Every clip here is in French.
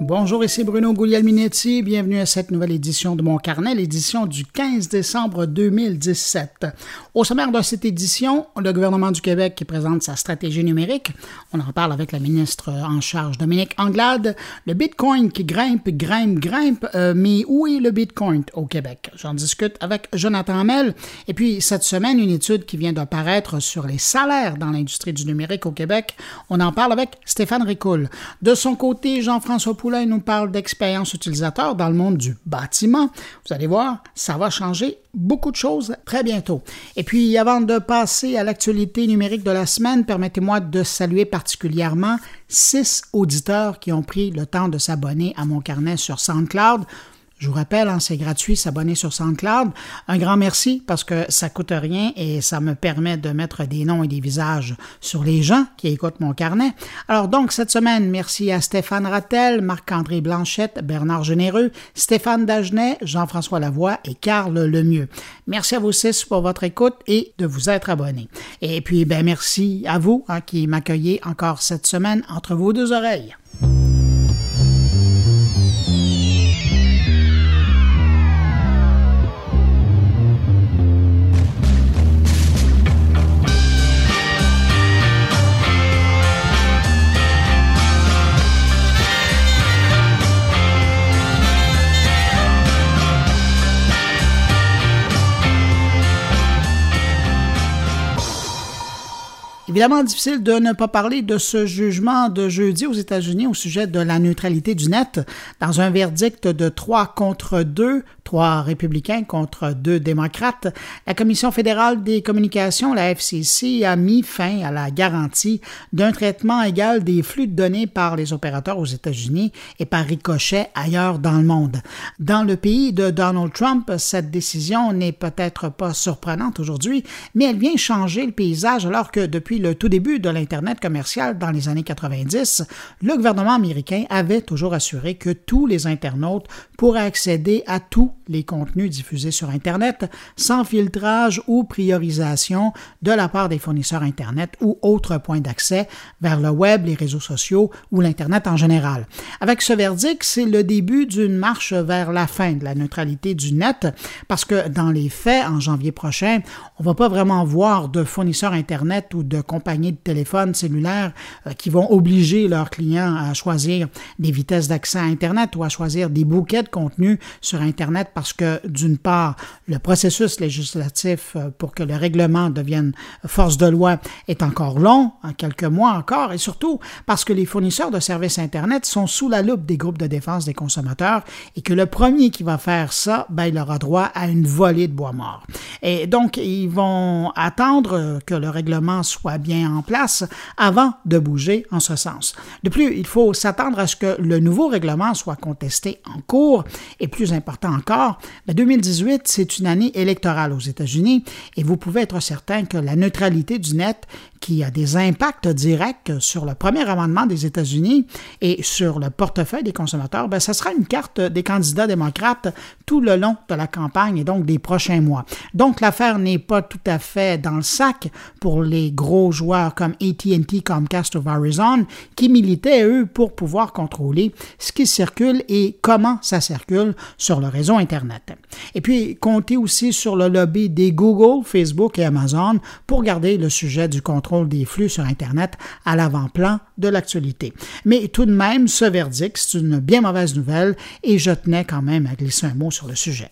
Bonjour, ici Bruno Guglielminetti. Bienvenue à cette nouvelle édition de mon carnet, l'édition du 15 décembre 2017. Au sommaire de cette édition, le gouvernement du Québec qui présente sa stratégie numérique. On en parle avec la ministre en charge, Dominique Anglade. Le Bitcoin qui grimpe, grimpe, grimpe. Euh, mais où est le Bitcoin au Québec? J'en discute avec Jonathan Hamel. Et puis, cette semaine, une étude qui vient de paraître sur les salaires dans l'industrie du numérique au Québec. On en parle avec Stéphane Ricoul. De son côté, Jean-François Poulain nous parle d'expérience utilisateur dans le monde du bâtiment. Vous allez voir, ça va changer beaucoup de choses très bientôt. Et puis, avant de passer à l'actualité numérique de la semaine, permettez-moi de saluer particulièrement six auditeurs qui ont pris le temps de s'abonner à mon carnet sur SoundCloud. Je vous rappelle, hein, c'est gratuit, s'abonner sur SoundCloud. Un grand merci parce que ça coûte rien et ça me permet de mettre des noms et des visages sur les gens qui écoutent mon carnet. Alors donc, cette semaine, merci à Stéphane Rattel, Marc-André Blanchette, Bernard Généreux, Stéphane Dagenet, Jean-François Lavoie et Carl Lemieux. Merci à vous six pour votre écoute et de vous être abonnés. Et puis, ben, merci à vous hein, qui m'accueillez encore cette semaine entre vos deux oreilles. Évidemment, difficile de ne pas parler de ce jugement de jeudi aux États-Unis au sujet de la neutralité du net. Dans un verdict de 3 contre 2, trois républicains contre deux démocrates, la Commission fédérale des communications, la FCC, a mis fin à la garantie d'un traitement égal des flux de données par les opérateurs aux États-Unis et par ricochet ailleurs dans le monde. Dans le pays de Donald Trump, cette décision n'est peut-être pas surprenante aujourd'hui, mais elle vient changer le paysage alors que depuis le tout début de l'Internet commercial dans les années 90, le gouvernement américain avait toujours assuré que tous les internautes pourraient accéder à tous les contenus diffusés sur Internet sans filtrage ou priorisation de la part des fournisseurs Internet ou autres points d'accès vers le web, les réseaux sociaux ou l'Internet en général. Avec ce verdict, c'est le début d'une marche vers la fin de la neutralité du net parce que dans les faits, en janvier prochain, on ne va pas vraiment voir de fournisseurs Internet ou de compagnies de téléphones cellulaires euh, qui vont obliger leurs clients à choisir des vitesses d'accès à Internet ou à choisir des bouquets de contenu sur Internet parce que, d'une part, le processus législatif euh, pour que le règlement devienne force de loi est encore long, en quelques mois encore, et surtout parce que les fournisseurs de services Internet sont sous la loupe des groupes de défense des consommateurs et que le premier qui va faire ça, ben, il aura droit à une volée de bois mort. Et donc, ils vont attendre que le règlement soit bien en place avant de bouger en ce sens. De plus, il faut s'attendre à ce que le nouveau règlement soit contesté en cours et plus important encore, 2018, ben, c'est une année électorale aux États-Unis et vous pouvez être certain que la neutralité du net qui a des impacts directs sur le premier amendement des États-Unis et sur le portefeuille des consommateurs, ben, ça sera une carte des candidats démocrates tout le long de la campagne et donc des prochains mois. Donc l'affaire n'est pas tout à fait dans le sac pour les gros joueurs comme AT&T, Comcast ou Verizon qui militaient eux pour pouvoir contrôler ce qui circule et comment ça circule sur le réseau Internet. Et puis comptez aussi sur le lobby des Google, Facebook et Amazon pour garder le sujet du contrôle des flux sur Internet à l'avant-plan de l'actualité. Mais tout de même, ce verdict, c'est une bien mauvaise nouvelle et je tenais quand même à glisser un mot sur le sujet.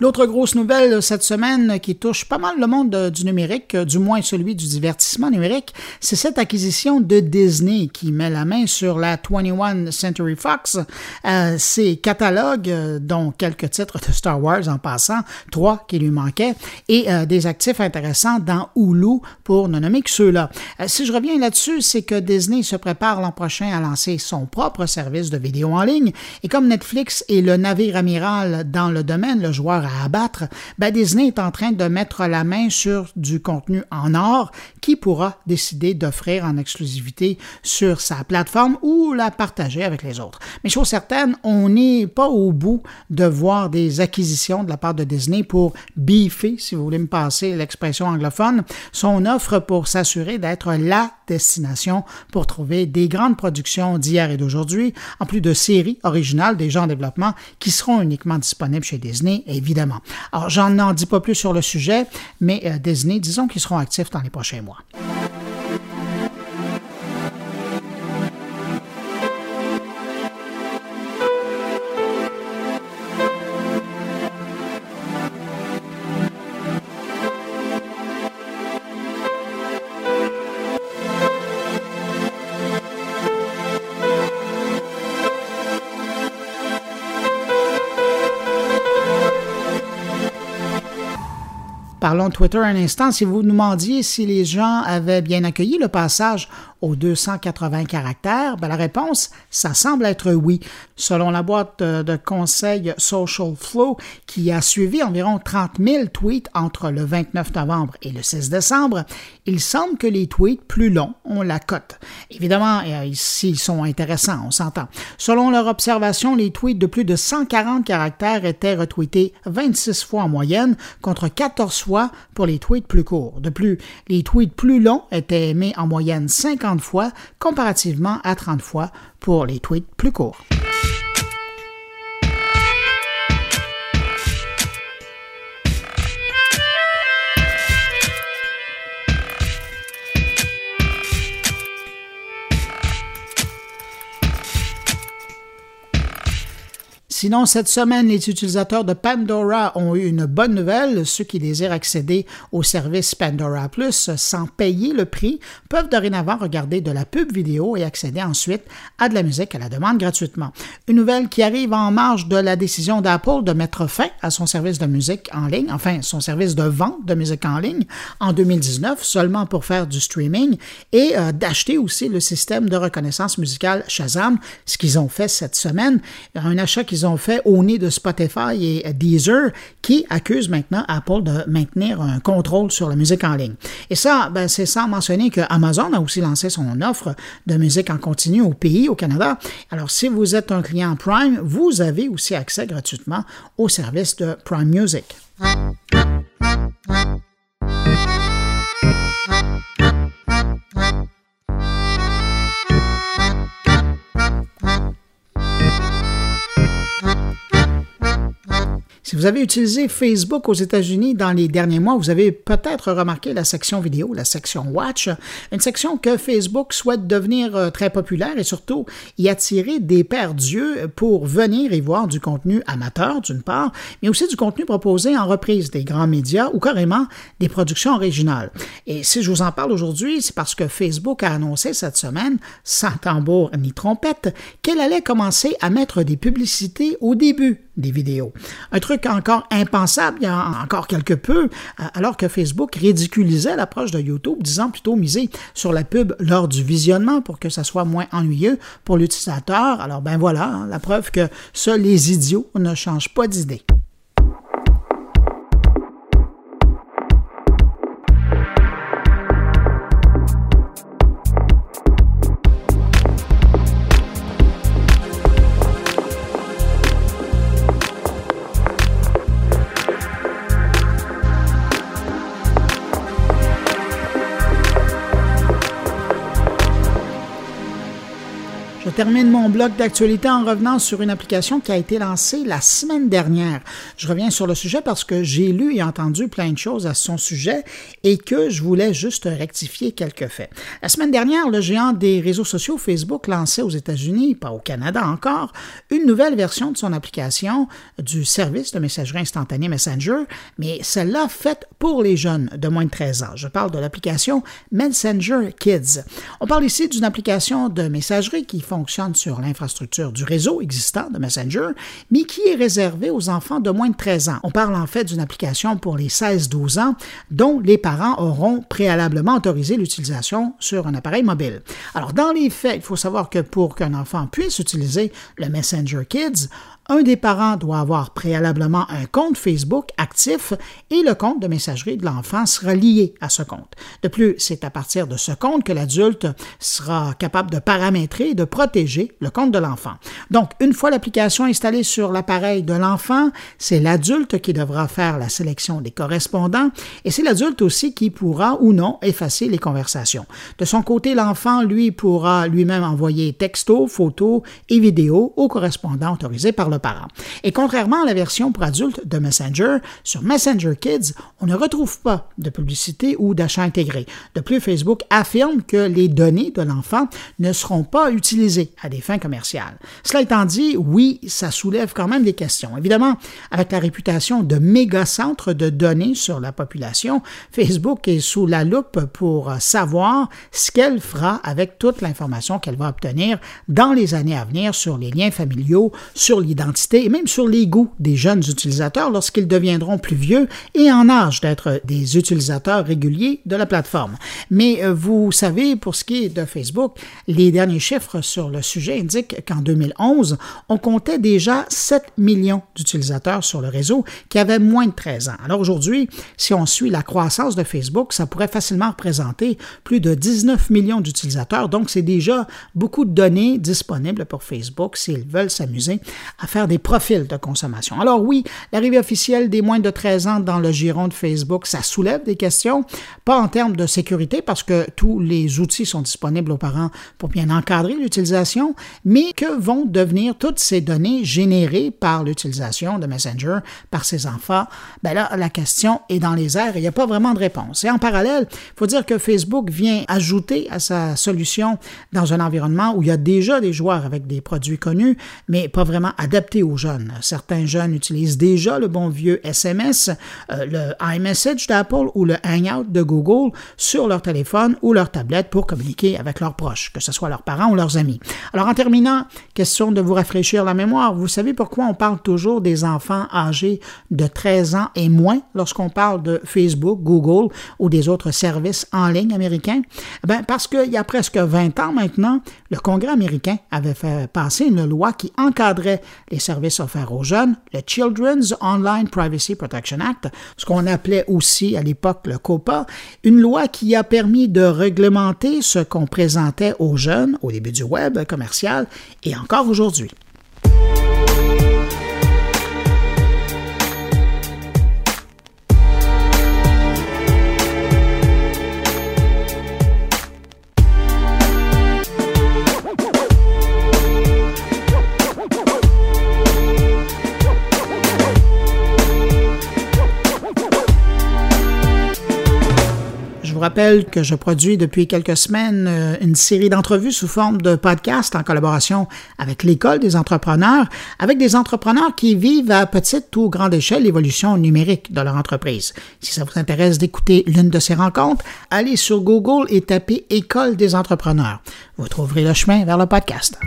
L'autre grosse nouvelle cette semaine qui touche pas mal le monde du numérique, du moins celui du divertissement numérique, c'est cette acquisition de Disney qui met la main sur la 21 Century Fox, euh, ses catalogues, euh, dont quelques titres de Star Wars en passant, trois qui lui manquaient, et euh, des actifs intéressants dans Hulu pour ne nommer que ceux-là. si je reviens là-dessus, c'est que Disney se prépare l'an prochain à lancer son propre service de vidéo en ligne, et comme Netflix est le navire amiral dans le domaine, le joueur à abattre, ben Disney est en train de mettre la main sur du contenu en or qui pourra décider d'offrir en exclusivité sur sa plateforme ou la partager avec les autres. Mais chose certaine, on n'est pas au bout de voir des acquisitions de la part de Disney pour biffer, si vous voulez me passer l'expression anglophone, son offre pour s'assurer d'être la destination pour trouver des grandes productions d'hier et d'aujourd'hui, en plus de séries originales déjà en développement qui seront uniquement disponibles chez Disney, évidemment. Alors, j'en en dis pas plus sur le sujet, mais euh, Disney, disons qu'ils seront actifs dans les prochains mois. Twitter un instant. Si vous nous demandiez si les gens avaient bien accueilli le passage aux 280 caractères? Ben, la réponse, ça semble être oui. Selon la boîte de conseil Social Flow, qui a suivi environ 30 000 tweets entre le 29 novembre et le 6 décembre, il semble que les tweets plus longs ont la cote. Évidemment, euh, s'ils sont intéressants, on s'entend. Selon leur observation, les tweets de plus de 140 caractères étaient retweetés 26 fois en moyenne, contre 14 fois pour les tweets plus courts. De plus, les tweets plus longs étaient aimés en moyenne 50 fois comparativement à 30 fois pour les tweets plus courts. Sinon, cette semaine, les utilisateurs de Pandora ont eu une bonne nouvelle. Ceux qui désirent accéder au service Pandora Plus sans payer le prix peuvent dorénavant regarder de la pub vidéo et accéder ensuite à de la musique à la demande gratuitement. Une nouvelle qui arrive en marge de la décision d'Apple de mettre fin à son service de musique en ligne, enfin son service de vente de musique en ligne en 2019 seulement pour faire du streaming et euh, d'acheter aussi le système de reconnaissance musicale Shazam, ce qu'ils ont fait cette semaine, un achat qu'ils ont fait au nez de Spotify et Deezer qui accusent maintenant Apple de maintenir un contrôle sur la musique en ligne. Et ça, ben, c'est sans mentionner que Amazon a aussi lancé son offre de musique en continu au pays, au Canada. Alors, si vous êtes un client Prime, vous avez aussi accès gratuitement au service de Prime Music. Si vous avez utilisé Facebook aux États-Unis dans les derniers mois, vous avez peut-être remarqué la section vidéo, la section Watch, une section que Facebook souhaite devenir euh, très populaire et surtout y attirer des pères d'yeux pour venir y voir du contenu amateur d'une part, mais aussi du contenu proposé en reprise des grands médias ou carrément des productions originales. Et si je vous en parle aujourd'hui, c'est parce que Facebook a annoncé cette semaine, sans tambour ni trompette, qu'elle allait commencer à mettre des publicités au début des vidéos. Un truc encore impensable il y a encore quelque peu, euh, alors que Facebook ridiculisait l'approche de YouTube, disant plutôt miser sur la pub lors du visionnement pour que ça soit moins ennuyeux pour l'utilisateur. Alors ben voilà, hein, la preuve que seuls les idiots ne changent pas d'idée. Termine mon bloc d'actualité en revenant sur une application qui a été lancée la semaine dernière. Je reviens sur le sujet parce que j'ai lu et entendu plein de choses à son sujet et que je voulais juste rectifier quelques faits. La semaine dernière, le géant des réseaux sociaux Facebook lançait aux États-Unis, pas au Canada encore, une nouvelle version de son application du service de messagerie instantanée Messenger, mais celle-là faite pour les jeunes de moins de 13 ans. Je parle de l'application Messenger Kids. On parle ici d'une application de messagerie qui fonctionne fonctionne sur l'infrastructure du réseau existant de Messenger, mais qui est réservé aux enfants de moins de 13 ans. On parle en fait d'une application pour les 16-12 ans dont les parents auront préalablement autorisé l'utilisation sur un appareil mobile. Alors, dans les faits, il faut savoir que pour qu'un enfant puisse utiliser le Messenger Kids, un des parents doit avoir préalablement un compte Facebook actif et le compte de messagerie de l'enfant sera lié à ce compte. De plus, c'est à partir de ce compte que l'adulte sera capable de paramétrer et de protéger le compte de l'enfant. Donc, une fois l'application installée sur l'appareil de l'enfant, c'est l'adulte qui devra faire la sélection des correspondants et c'est l'adulte aussi qui pourra ou non effacer les conversations. De son côté, l'enfant, lui, pourra lui-même envoyer textos, photos et vidéos aux correspondants autorisés par le Et contrairement à la version pour adultes de Messenger, sur Messenger Kids, on ne retrouve pas de publicité ou d'achat intégré. De plus, Facebook affirme que les données de l'enfant ne seront pas utilisées à des fins commerciales. Cela étant dit, oui, ça soulève quand même des questions. Évidemment, avec la réputation de méga centre de données sur la population, Facebook est sous la loupe pour savoir ce qu'elle fera avec toute l'information qu'elle va obtenir dans les années à venir sur les liens familiaux, sur l'identité et même sur les goûts des jeunes utilisateurs lorsqu'ils deviendront plus vieux et en âge d'être des utilisateurs réguliers de la plateforme. Mais euh, vous savez, pour ce qui est de Facebook, les derniers chiffres sur le sujet indiquent qu'en 2011, on comptait déjà 7 millions d'utilisateurs sur le réseau qui avaient moins de 13 ans. Alors aujourd'hui, si on suit la croissance de Facebook, ça pourrait facilement représenter plus de 19 millions d'utilisateurs. Donc, c'est déjà beaucoup de données disponibles pour Facebook s'ils veulent s'amuser à faire des profils de consommation. Alors oui, l'arrivée officielle des moins de 13 ans dans le giron de Facebook, ça soulève des questions, pas en termes de sécurité parce que tous les outils sont disponibles aux parents pour bien encadrer l'utilisation, mais que vont devenir toutes ces données générées par l'utilisation de Messenger par ces enfants? Ben là, la question est dans les airs et il n'y a pas vraiment de réponse. Et en parallèle, il faut dire que Facebook vient ajouter à sa solution dans un environnement où il y a déjà des joueurs avec des produits connus, mais pas vraiment adaptés aux jeunes. Certains jeunes utilisent déjà le bon vieux SMS, euh, le iMessage d'Apple ou le Hangout de Google sur leur téléphone ou leur tablette pour communiquer avec leurs proches, que ce soit leurs parents ou leurs amis. Alors en terminant, question de vous rafraîchir la mémoire, vous savez pourquoi on parle toujours des enfants âgés de 13 ans et moins lorsqu'on parle de Facebook, Google ou des autres services en ligne américains? Ben, parce qu'il y a presque 20 ans maintenant, le Congrès américain avait fait passer une loi qui encadrait les services offerts aux jeunes, le Children's Online Privacy Protection Act, ce qu'on appelait aussi à l'époque le COPA, une loi qui a permis de réglementer ce qu'on présentait aux jeunes au début du web commercial et encore aujourd'hui. Rappelle que je produis depuis quelques semaines euh, une série d'entrevues sous forme de podcast en collaboration avec l'École des entrepreneurs, avec des entrepreneurs qui vivent à petite ou grande échelle l'évolution numérique de leur entreprise. Si ça vous intéresse d'écouter l'une de ces rencontres, allez sur Google et tapez École des entrepreneurs. Vous trouverez le chemin vers le podcast.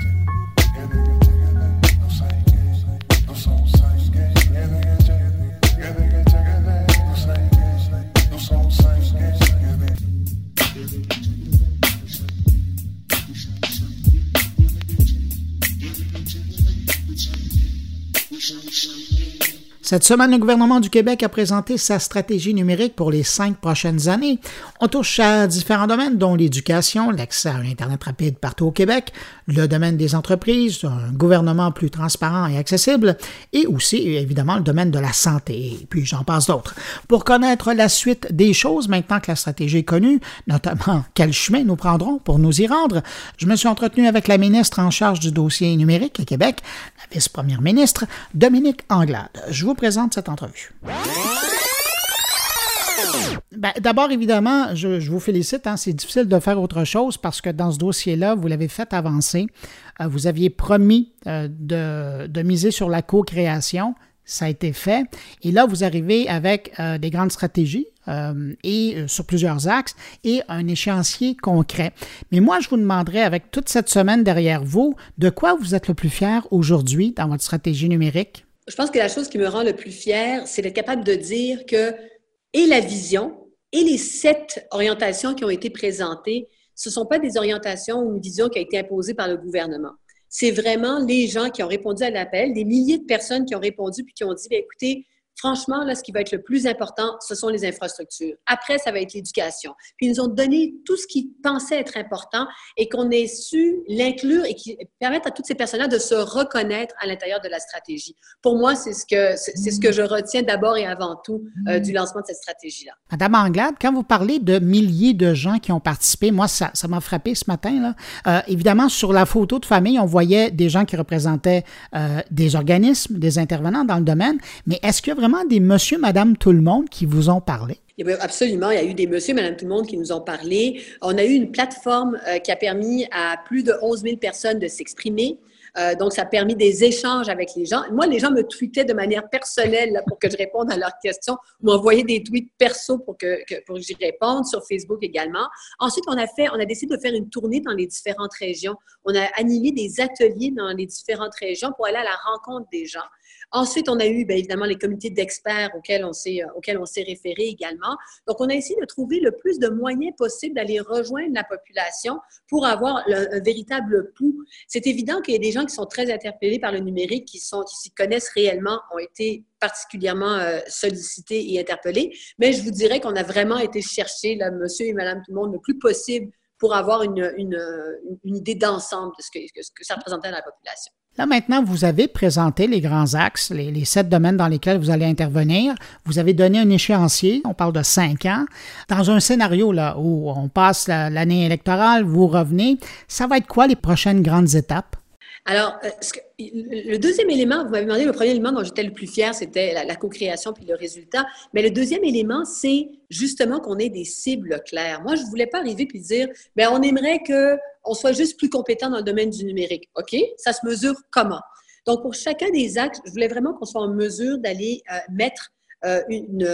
Cette semaine, le gouvernement du Québec a présenté sa stratégie numérique pour les cinq prochaines années. On touche à différents domaines, dont l'éducation, l'accès à Internet rapide partout au Québec, le domaine des entreprises, un gouvernement plus transparent et accessible, et aussi, évidemment, le domaine de la santé, et puis j'en passe d'autres. Pour connaître la suite des choses, maintenant que la stratégie est connue, notamment quel chemin nous prendrons pour nous y rendre, je me suis entretenu avec la ministre en charge du dossier numérique à Québec, la vice-première ministre, Dominique Anglade. Présente cette entrevue. Ben, d'abord, évidemment, je, vous félicite. Hein, c'est difficile de faire autre chose parce que dans ce dossier-là, vous l'avez fait avancer. Euh, vous aviez promis euh, de, miser sur la co-création. Ça a été fait. Et là, vous arrivez avec euh, des grandes stratégies et sur plusieurs axes et un échéancier concret. Mais moi, je vous demanderais, avec toute cette semaine derrière vous, de quoi vous êtes le plus fier aujourd'hui dans votre stratégie numérique? Je pense que la chose qui me rend le plus fier, c'est d'être capable de dire que et la vision et les sept orientations qui ont été présentées, ce ne sont pas des orientations ou une vision qui a été imposée par le gouvernement. C'est vraiment les gens qui ont répondu à l'appel, des milliers de personnes qui ont répondu puis qui ont dit, bien, écoutez, Franchement, là, ce qui va être le plus important, ce sont les infrastructures. Après, ça va être l'éducation. Puis ils nous ont donné tout ce qui pensait être important et qu'on ait su l'inclure et qui permettre à toutes ces personnes-là de se reconnaître à l'intérieur de la stratégie. Pour moi, c'est ce que c'est ce que je retiens d'abord et avant tout euh, du lancement de cette stratégie-là. Madame Anglade, quand vous parlez de milliers de gens qui ont participé, moi, ça, ça m'a frappé ce matin. Là. Euh, évidemment, sur la photo de famille, on voyait des gens qui représentaient euh, des organismes, des intervenants dans le domaine, mais est-ce que vraiment des monsieur, madame, tout le monde qui vous ont parlé? Absolument, il y a eu des monsieur, madame, tout le monde qui nous ont parlé. On a eu une plateforme euh, qui a permis à plus de 11 000 personnes de s'exprimer. Euh, donc, ça a permis des échanges avec les gens. Moi, les gens me tweetaient de manière personnelle pour que je réponde à leurs questions m'envoyaient des tweets perso pour que, pour que j'y réponde, sur Facebook également. Ensuite, on a fait, on a décidé de faire une tournée dans les différentes régions. On a animé des ateliers dans les différentes régions pour aller à la rencontre des gens. Ensuite, on a eu bien évidemment les comités d'experts auxquels on s'est euh, auxquels on s'est référé également. Donc, on a essayé de trouver le plus de moyens possibles d'aller rejoindre la population pour avoir un véritable pouls. C'est évident qu'il y a des gens qui sont très interpellés par le numérique, qui sont qui s'y connaissent réellement, ont été particulièrement euh, sollicités et interpellés. Mais je vous dirais qu'on a vraiment été chercher, là, monsieur et madame tout le monde, le plus possible pour avoir une, une, une idée d'ensemble de ce que, ce que ça représentait à la population. Là, maintenant, vous avez présenté les grands axes, les, sept domaines dans lesquels vous allez intervenir. Vous avez donné un échéancier, on parle de cinq ans. Dans un scénario là, où on passe l'année électorale, vous revenez, ça va être quoi les prochaines grandes étapes? Alors, euh, le deuxième élément, vous m'avez demandé, le premier élément dont j'étais le plus fier, c'était la, co-création puis le résultat. Mais le deuxième élément, c'est justement qu'on ait des cibles claires. Moi, je ne voulais pas arriver puis dire, bien, on aimerait qu'on soit juste plus compétent dans le domaine du numérique. OK? Ça se mesure comment? Donc, pour chacun des axes, je voulais vraiment qu'on soit en mesure d'aller euh, mettre euh, une,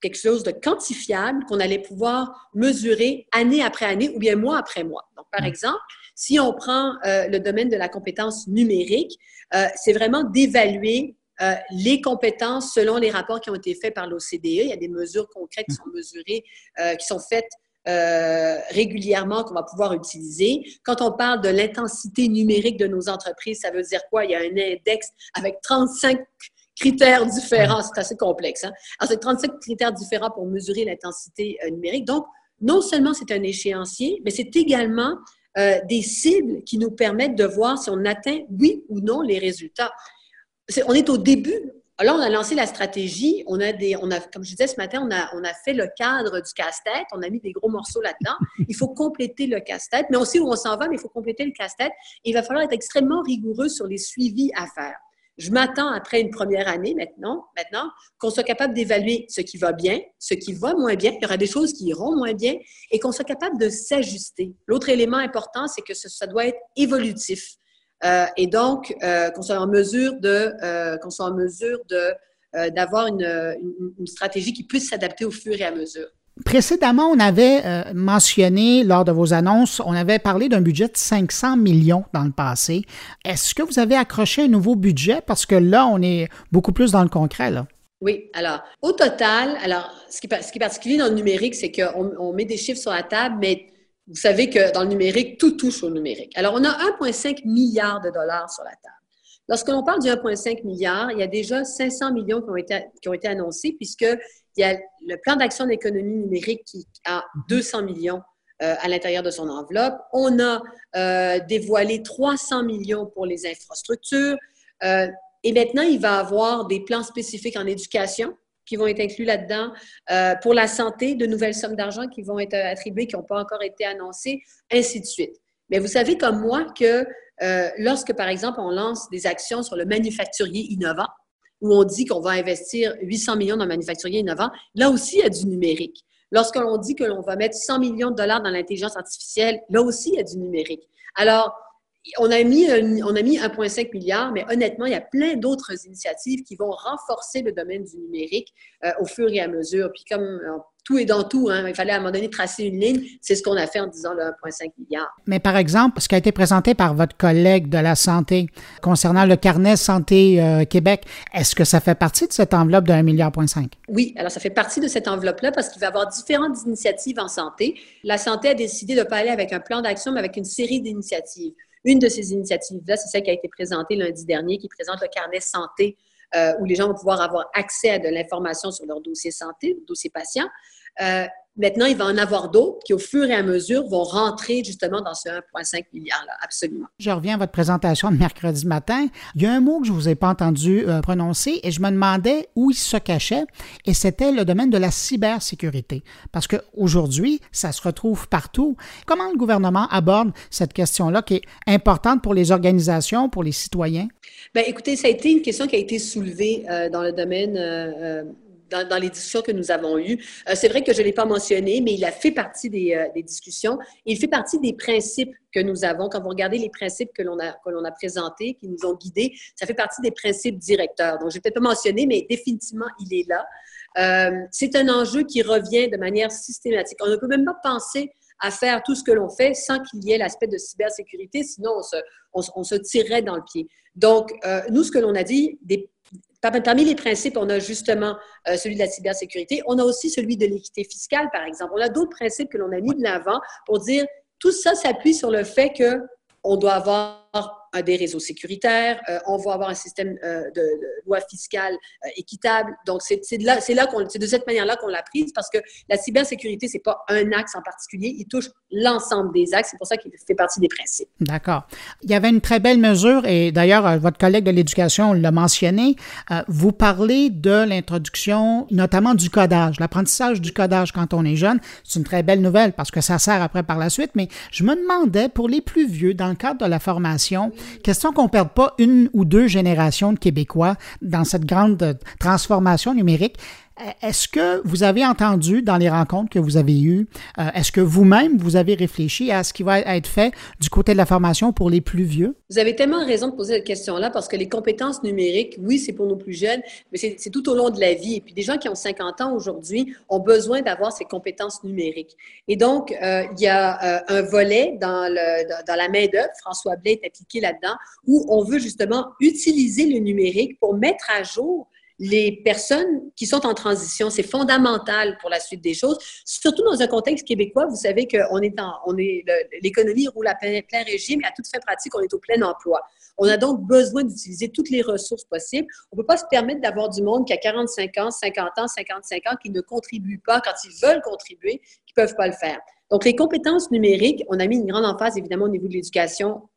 quelque chose de quantifiable qu'on allait pouvoir mesurer année après année ou bien mois après mois. Donc, par mmh. exemple, si on prend euh, le domaine de la compétence numérique, euh, c'est vraiment d'évaluer euh, les compétences selon les rapports qui ont été faits par l'OCDE. Il y a des mesures concrètes qui sont mesurées, qui sont faites régulièrement qu'on va pouvoir utiliser. Quand on parle de l'intensité numérique de nos entreprises, ça veut dire quoi? Il y a un index avec 35 critères différents. C'est assez complexe. Hein? Alors, c'est 35 critères différents pour mesurer l'intensité numérique. Donc, non seulement c'est un échéancier, mais c'est également euh, des cibles qui nous permettent de voir si on atteint, oui ou non, les résultats. on est au début. Là, on a lancé la stratégie. On a des, on a, comme je disais ce matin, on a, on a fait le cadre du casse-tête. On a mis des gros morceaux là-dedans. Il faut compléter le casse-tête. Mais on sait où on s'en va, mais il faut compléter le casse-tête. Il va falloir être extrêmement rigoureux sur les suivis à faire. Je m'attends après une première année maintenant, maintenant qu'on soit capable d'évaluer ce qui va bien, ce qui va moins bien. Il y aura des choses qui iront moins bien et qu'on soit capable de s'ajuster. L'autre élément important, c'est que ça doit être évolutif. Euh, et donc, euh, qu'on soit en mesure de, euh, qu'on soit en mesure de, d'avoir une, une stratégie qui puisse s'adapter au fur et à mesure. Précédemment, on avait euh, mentionné lors de vos annonces, on avait parlé d'un budget de 500 millions dans le passé. Est-ce que vous avez accroché un nouveau budget? Parce que là, on est beaucoup plus dans le concret. Là. Oui, alors au total, alors ce qui, est particulier dans le numérique, c'est qu'on on met des chiffres sur la table, mais vous savez que dans le numérique, tout touche au numérique. Alors on a 1,5 milliard de dollars sur la table. Lorsque l'on parle du 1,5 milliard, il y a déjà 500 millions qui ont été, annoncés, puisqu'il y a le plan d'action d'économie numérique qui a 200 millions euh, à l'intérieur de son enveloppe. On a euh, dévoilé 300 millions pour les infrastructures. Euh, et maintenant, il va y avoir des plans spécifiques en éducation qui vont être inclus là-dedans. pour la santé, de nouvelles sommes d'argent qui vont être attribuées, qui n'ont pas encore été annoncées, ainsi de suite. Mais vous savez comme moi que euh, lorsque, par exemple, on lance des actions sur le manufacturier innovant, où on dit qu'on va investir 800 millions dans le manufacturier innovant, là aussi, il y a du numérique. Lorsqu'on dit que l'on va mettre 100 millions de dollars dans l'intelligence artificielle, là aussi, il y a du numérique. Alors, on a mis, on a mis 1,5 milliard, mais honnêtement, il y a plein d'autres initiatives qui vont renforcer le domaine du numérique euh, au fur et à mesure. Puis comme euh, tout est dans tout, hein, il fallait à un moment donné tracer une ligne, c'est ce qu'on a fait en disant le 1,5 milliard. Mais par exemple, ce qui a été présenté par votre collègue de la santé concernant le carnet Santé euh, Québec, est-ce que ça fait partie de cette enveloppe de 1,5 milliard? Oui, alors ça fait partie de cette enveloppe-là parce qu'il va y avoir différentes initiatives en santé. La santé a décidé de ne pas aller avec un plan d'action, mais avec une série d'initiatives. Une de ces initiatives-là, c'est celle qui a été présentée lundi dernier, qui présente le carnet santé, euh, où les gens vont pouvoir avoir accès à de l'information sur leur dossier santé, dossier patient. Euh, Maintenant, il va en avoir d'autres qui, au fur et à mesure, vont rentrer justement dans ce 1,5 milliard-là, absolument. Je reviens à votre présentation de mercredi matin. Il y a un mot que je ne vous ai pas entendu euh, prononcer et je me demandais où il se cachait et c'était le domaine de la cybersécurité. Parce qu'aujourd'hui, ça se retrouve partout. Comment le gouvernement aborde cette question-là qui est importante pour les organisations, pour les citoyens? Bien, écoutez, ça a été une question qui a été soulevée euh, dans le domaine euh, dans, les discussions que nous avons eues. Euh, c'est vrai que je ne l'ai pas mentionné, mais il a fait partie des, euh, des, discussions. Il fait partie des principes que nous avons. Quand vous regardez les principes que l'on a, a présentés, qui nous ont guidés, ça fait partie des principes directeurs. Donc, je ne vais peut-être pas mentionner, mais définitivement, il est là. Euh, c'est un enjeu qui revient de manière systématique. On ne peut même pas penser à faire tout ce que l'on fait sans qu'il y ait l'aspect de cybersécurité, sinon on se, on, se tirerait dans le pied. Donc, nous, ce que l'on a dit, des, Parmi les principes, on a justement euh, celui de la cybersécurité. On a aussi celui de l'équité fiscale, par exemple. On a d'autres principes que l'on a mis de l'avant pour dire tout ça s'appuie sur le fait qu'on doit avoir des réseaux sécuritaires, euh, on va avoir un système euh, de, loi fiscale euh, équitable. Donc, c'est de, là, là qu'on, de cette manière-là qu'on l'a prise parce que la cybersécurité, c'est pas un axe en particulier, il touche l'ensemble des axes. C'est pour ça qu'il fait partie des principes. D'accord. Il y avait une très belle mesure et d'ailleurs, votre collègue de l'éducation l'a mentionné. vous parlez de l'introduction, notamment du codage, l'apprentissage du codage quand on est jeune. C'est une très belle nouvelle parce que ça sert après par la suite, mais je me demandais pour les plus vieux, dans le cadre de la formation, Question qu'on ne perde pas une ou deux générations de Québécois dans cette grande transformation numérique. Euh, est-ce que vous avez entendu dans les rencontres que vous avez eues, euh, est-ce que vous-même, vous avez réfléchi à ce qui va être fait du côté de la formation pour les plus vieux? Vous avez tellement raison de poser cette question-là parce que les compétences numériques, oui, c'est pour nos plus jeunes, mais c'est tout au long de la vie. Et puis des gens qui ont 50 ans aujourd'hui ont besoin d'avoir ces compétences numériques. Et donc, euh, il y a un volet dans, le, dans la main-d'œuvre, François Blais est appliqué là-dedans, où on veut justement utiliser le numérique pour mettre à jour les personnes qui sont en transition. C'est fondamental pour la suite des choses, surtout dans un contexte québécois. Vous savez est, l'économie roule à plein, régime et à toute fin pratique, on est au plein emploi. On a donc besoin d'utiliser toutes les ressources possibles. On ne peut pas se permettre d'avoir du monde qui a 45 ans, 50 ans, 55 ans, qui ne contribue pas quand ils veulent contribuer, qui ne peuvent pas le faire. Donc, les compétences numériques, on a mis une grande emphase évidemment au niveau de l'éducation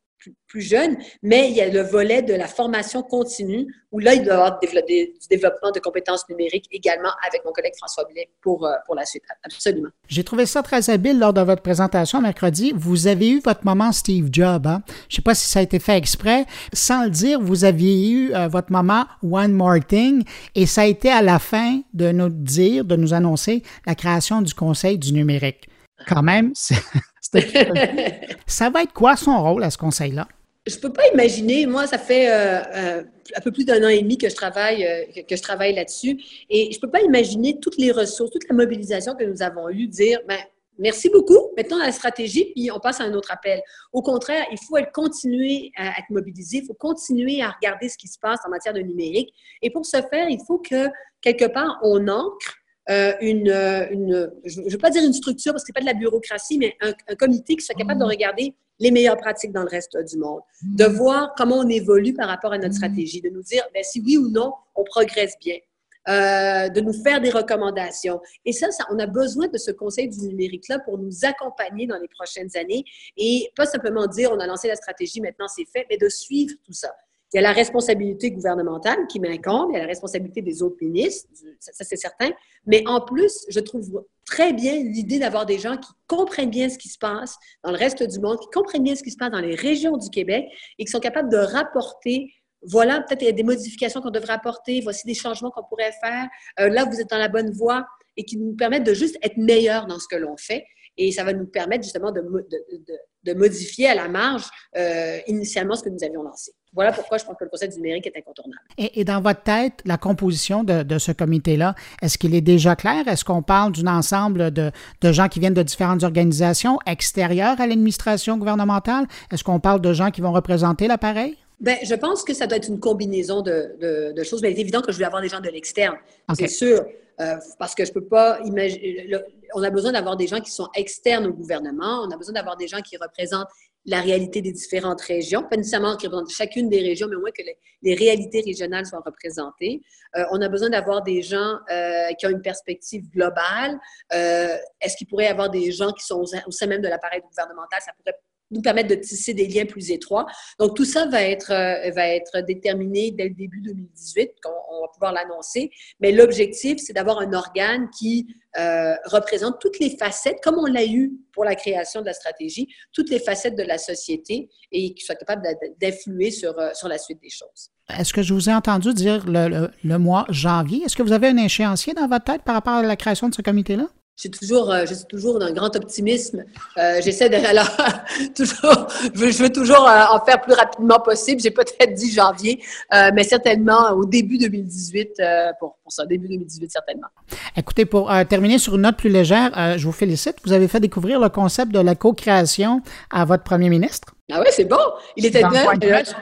plus, jeune, mais il y a le volet de la formation continue où là, il doit y avoir du développement de compétences numériques également avec mon collègue François Blais pour, euh, pour la suite. Absolument. J'ai trouvé ça très habile lors de votre présentation mercredi. Vous avez eu votre moment Steve Jobs. Hein? Je ne sais pas si ça a été fait exprès. Sans le dire, vous aviez eu euh, votre moment One More Thing et ça a été à la fin de nous dire, de nous annoncer la création du Conseil du numérique. Quand même, ça va être quoi son rôle à ce conseil-là? Je ne peux pas imaginer. Moi, ça fait euh, euh, un peu plus d'un an et demi que je travaille, euh, que je travaille là-dessus. Et je ne peux pas imaginer toutes les ressources, toute la mobilisation que nous avons eue, dire, ben, merci beaucoup, mettons la stratégie, puis on passe à un autre appel. Au contraire, il faut continuer à être mobilisé, il faut continuer à regarder ce qui se passe en matière de numérique. Et pour ce faire, il faut que, quelque part, on ancre euh, une, euh, une, je ne veux pas dire une structure parce que ce n'est pas de la bureaucratie, mais un, comité qui soit capable de mmh. regarder les meilleures pratiques dans le reste du monde, de mmh. voir comment on évolue par rapport à notre mmh. stratégie, de nous dire ben, si oui ou non on progresse bien, euh, de nous faire des recommandations. Et ça, ça, on a besoin de ce conseil du numérique-là pour nous accompagner dans les prochaines années et pas simplement dire on a lancé la stratégie, maintenant c'est fait, mais de suivre tout ça. Il y a la responsabilité gouvernementale qui m'incombe, il y a la responsabilité des autres ministres, ça, c'est certain. Mais en plus, je trouve très bien l'idée d'avoir des gens qui comprennent bien ce qui se passe dans le reste du monde, qui comprennent bien ce qui se passe dans les régions du Québec et qui sont capables de rapporter voilà, peut-être il y a des modifications qu'on devrait apporter, voici des changements qu'on pourrait faire. Euh, là, vous êtes dans la bonne voie et qui nous permettent de juste être meilleurs dans ce que l'on fait. Et ça va nous permettre justement de, de, modifier à la marge euh, initialement ce que nous avions lancé. Voilà pourquoi je pense que le Conseil du numérique est incontournable. Et, dans votre tête, la composition de, ce comité-là, est-ce qu'il est déjà clair? Est-ce qu'on parle d'un ensemble de, de, gens qui viennent de différentes organisations extérieures à l'administration gouvernementale? Est-ce qu'on parle de gens qui vont représenter l'appareil? Bien, je pense que ça doit être une combinaison de, de, choses. Mais il est évident que je vais avoir des gens de l'externe, c'est sûr, euh, parce que je peux pas imaginer. On a besoin d'avoir des gens qui sont externes au gouvernement. On a besoin d'avoir des gens qui représentent la réalité des différentes régions, pas nécessairement qui représentent chacune des régions, mais au moins que les, réalités régionales soient représentées. Euh, on a besoin d'avoir des gens euh, qui ont une perspective globale. Est-ce qu'il pourrait y avoir des gens qui sont au sein même de l'appareil gouvernemental? Ça pourrait nous permettre de tisser des liens plus étroits. Donc, tout ça va être, euh, va être déterminé dès le début 2018, qu'on on va pouvoir l'annoncer. Mais l'objectif, c'est d'avoir un organe qui euh, représente toutes les facettes, comme on l'a eu pour la création de la stratégie, toutes les facettes de la société et qui soit capable d'influer sur, euh, sur la suite des choses. Est-ce que je vous ai entendu dire le, le mois janvier? Est-ce que vous avez un échéancier dans votre tête par rapport à la création de ce comité-là? J'ai toujours, euh, je suis toujours d'un grand optimisme. Euh, j'essaie de, alors, toujours, je veux, toujours euh, en faire plus rapidement possible. J'ai peut-être dit janvier, mais certainement au début 2018, pour, pour ça, début 2018 certainement. Écoutez, pour terminer sur une note plus légère, je vous félicite. Vous avez fait découvrir le concept de la co-création à votre premier ministre. Ah oui, c'est bon. Il était bien.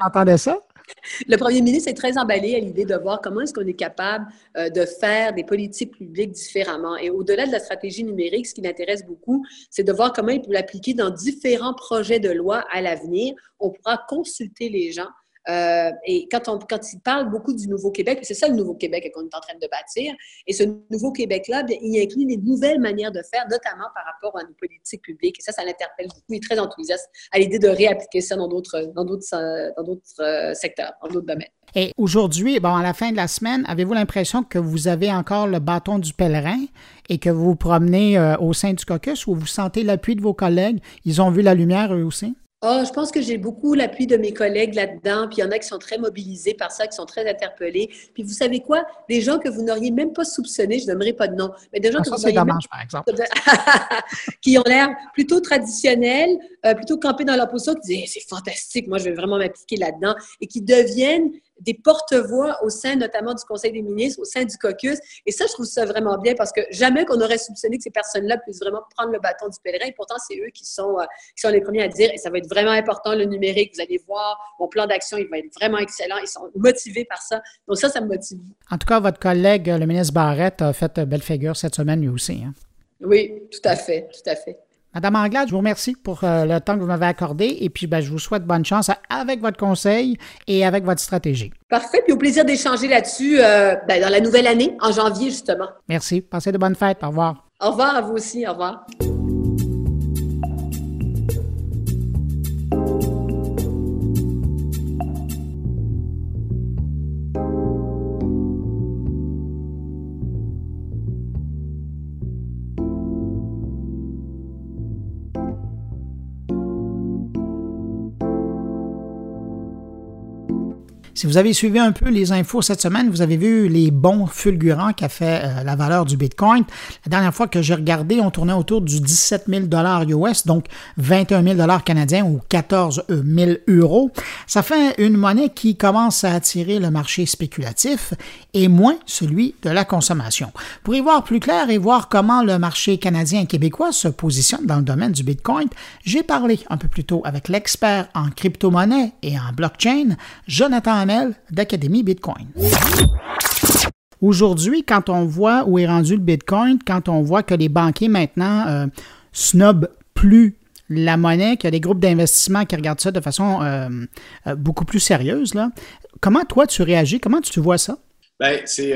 On entendait ça. Le premier ministre est très emballé à l'idée de voir comment est-ce qu'on est capable euh, de faire des politiques publiques différemment. Et au-delà de la stratégie numérique, ce qui l'intéresse beaucoup, c'est de voir comment il peut l'appliquer dans différents projets de loi à l'avenir. On pourra consulter les gens euh, et quand, on, quand il parle beaucoup du Nouveau-Québec, c'est ça le Nouveau-Québec qu'on est en train de bâtir, et ce Nouveau-Québec-là, il inclut des nouvelles manières de faire, notamment par rapport à nos politiques publiques. Et ça, ça l'interpelle beaucoup. Il est très enthousiaste à l'idée de réappliquer ça dans d'autres, dans d'autres, dans d'autres euh, secteurs, dans d'autres domaines. Et aujourd'hui, bon, à la fin de la semaine, avez-vous l'impression que vous avez encore le bâton du pèlerin et que vous vous promenez euh, au sein du caucus ou vous sentez l'appui de vos collègues? Ils ont vu la lumière eux aussi? Oh, je pense que j'ai beaucoup l'appui de mes collègues là-dedans, puis il y en a qui sont très mobilisés par ça, qui sont très interpellés. Puis vous savez quoi? Des gens que vous n'auriez même pas soupçonnés, je n'aimerais pas de nom, mais des gens ah, que vous dommage, par exemple. qui ont l'air plutôt traditionnels, euh, plutôt campés dans leur position, qui disent c'est fantastique, moi je vais vraiment m'appliquer là-dedans, et qui deviennent des porte-voix au sein notamment du Conseil des ministres, au sein du caucus. Et ça, je trouve ça vraiment bien parce que jamais qu'on aurait soupçonné que ces personnes-là puissent vraiment prendre le bâton du pèlerin. Et pourtant, c'est eux qui sont, euh, qui sont les premiers à dire, et ça va être vraiment important, le numérique. Vous allez voir, mon plan d'action, il va être vraiment excellent. Ils sont motivés par ça. Donc ça, ça me motive. En tout cas, votre collègue, le ministre Barrette, a fait belle figure cette semaine lui aussi. Hein? Oui, tout à fait, tout à fait. Madame Anglade, je vous remercie pour euh, le temps que vous m'avez accordé et puis ben, je vous souhaite bonne chance avec votre conseil et avec votre stratégie. Parfait, puis au plaisir d'échanger là-dessus euh, ben, dans la nouvelle année, en janvier justement. Merci. Passez de bonnes fêtes. Au revoir. Au revoir à vous aussi. Au revoir. Si vous avez suivi un peu les infos cette semaine, vous avez vu les bons fulgurants qu'a fait euh, la valeur du Bitcoin. La dernière fois que j'ai regardé, on tournait autour du 17 000 US, donc 21 000 canadiens ou 14 000 euros. Ça fait une monnaie qui commence à attirer le marché spéculatif et moins celui de la consommation. Pour y voir plus clair et voir comment le marché canadien et québécois se positionne dans le domaine du Bitcoin, j'ai parlé un peu plus tôt avec l'expert en crypto-monnaie et en blockchain, Jonathan d'Académie Bitcoin. Aujourd'hui, quand on voit où est rendu le Bitcoin, quand on voit que les banquiers maintenant euh, snobent plus la monnaie, qu'il y a des groupes d'investissement qui regardent ça de façon euh, euh, beaucoup plus sérieuse, là, comment toi tu réagis? Comment tu vois ça? Ben, c'est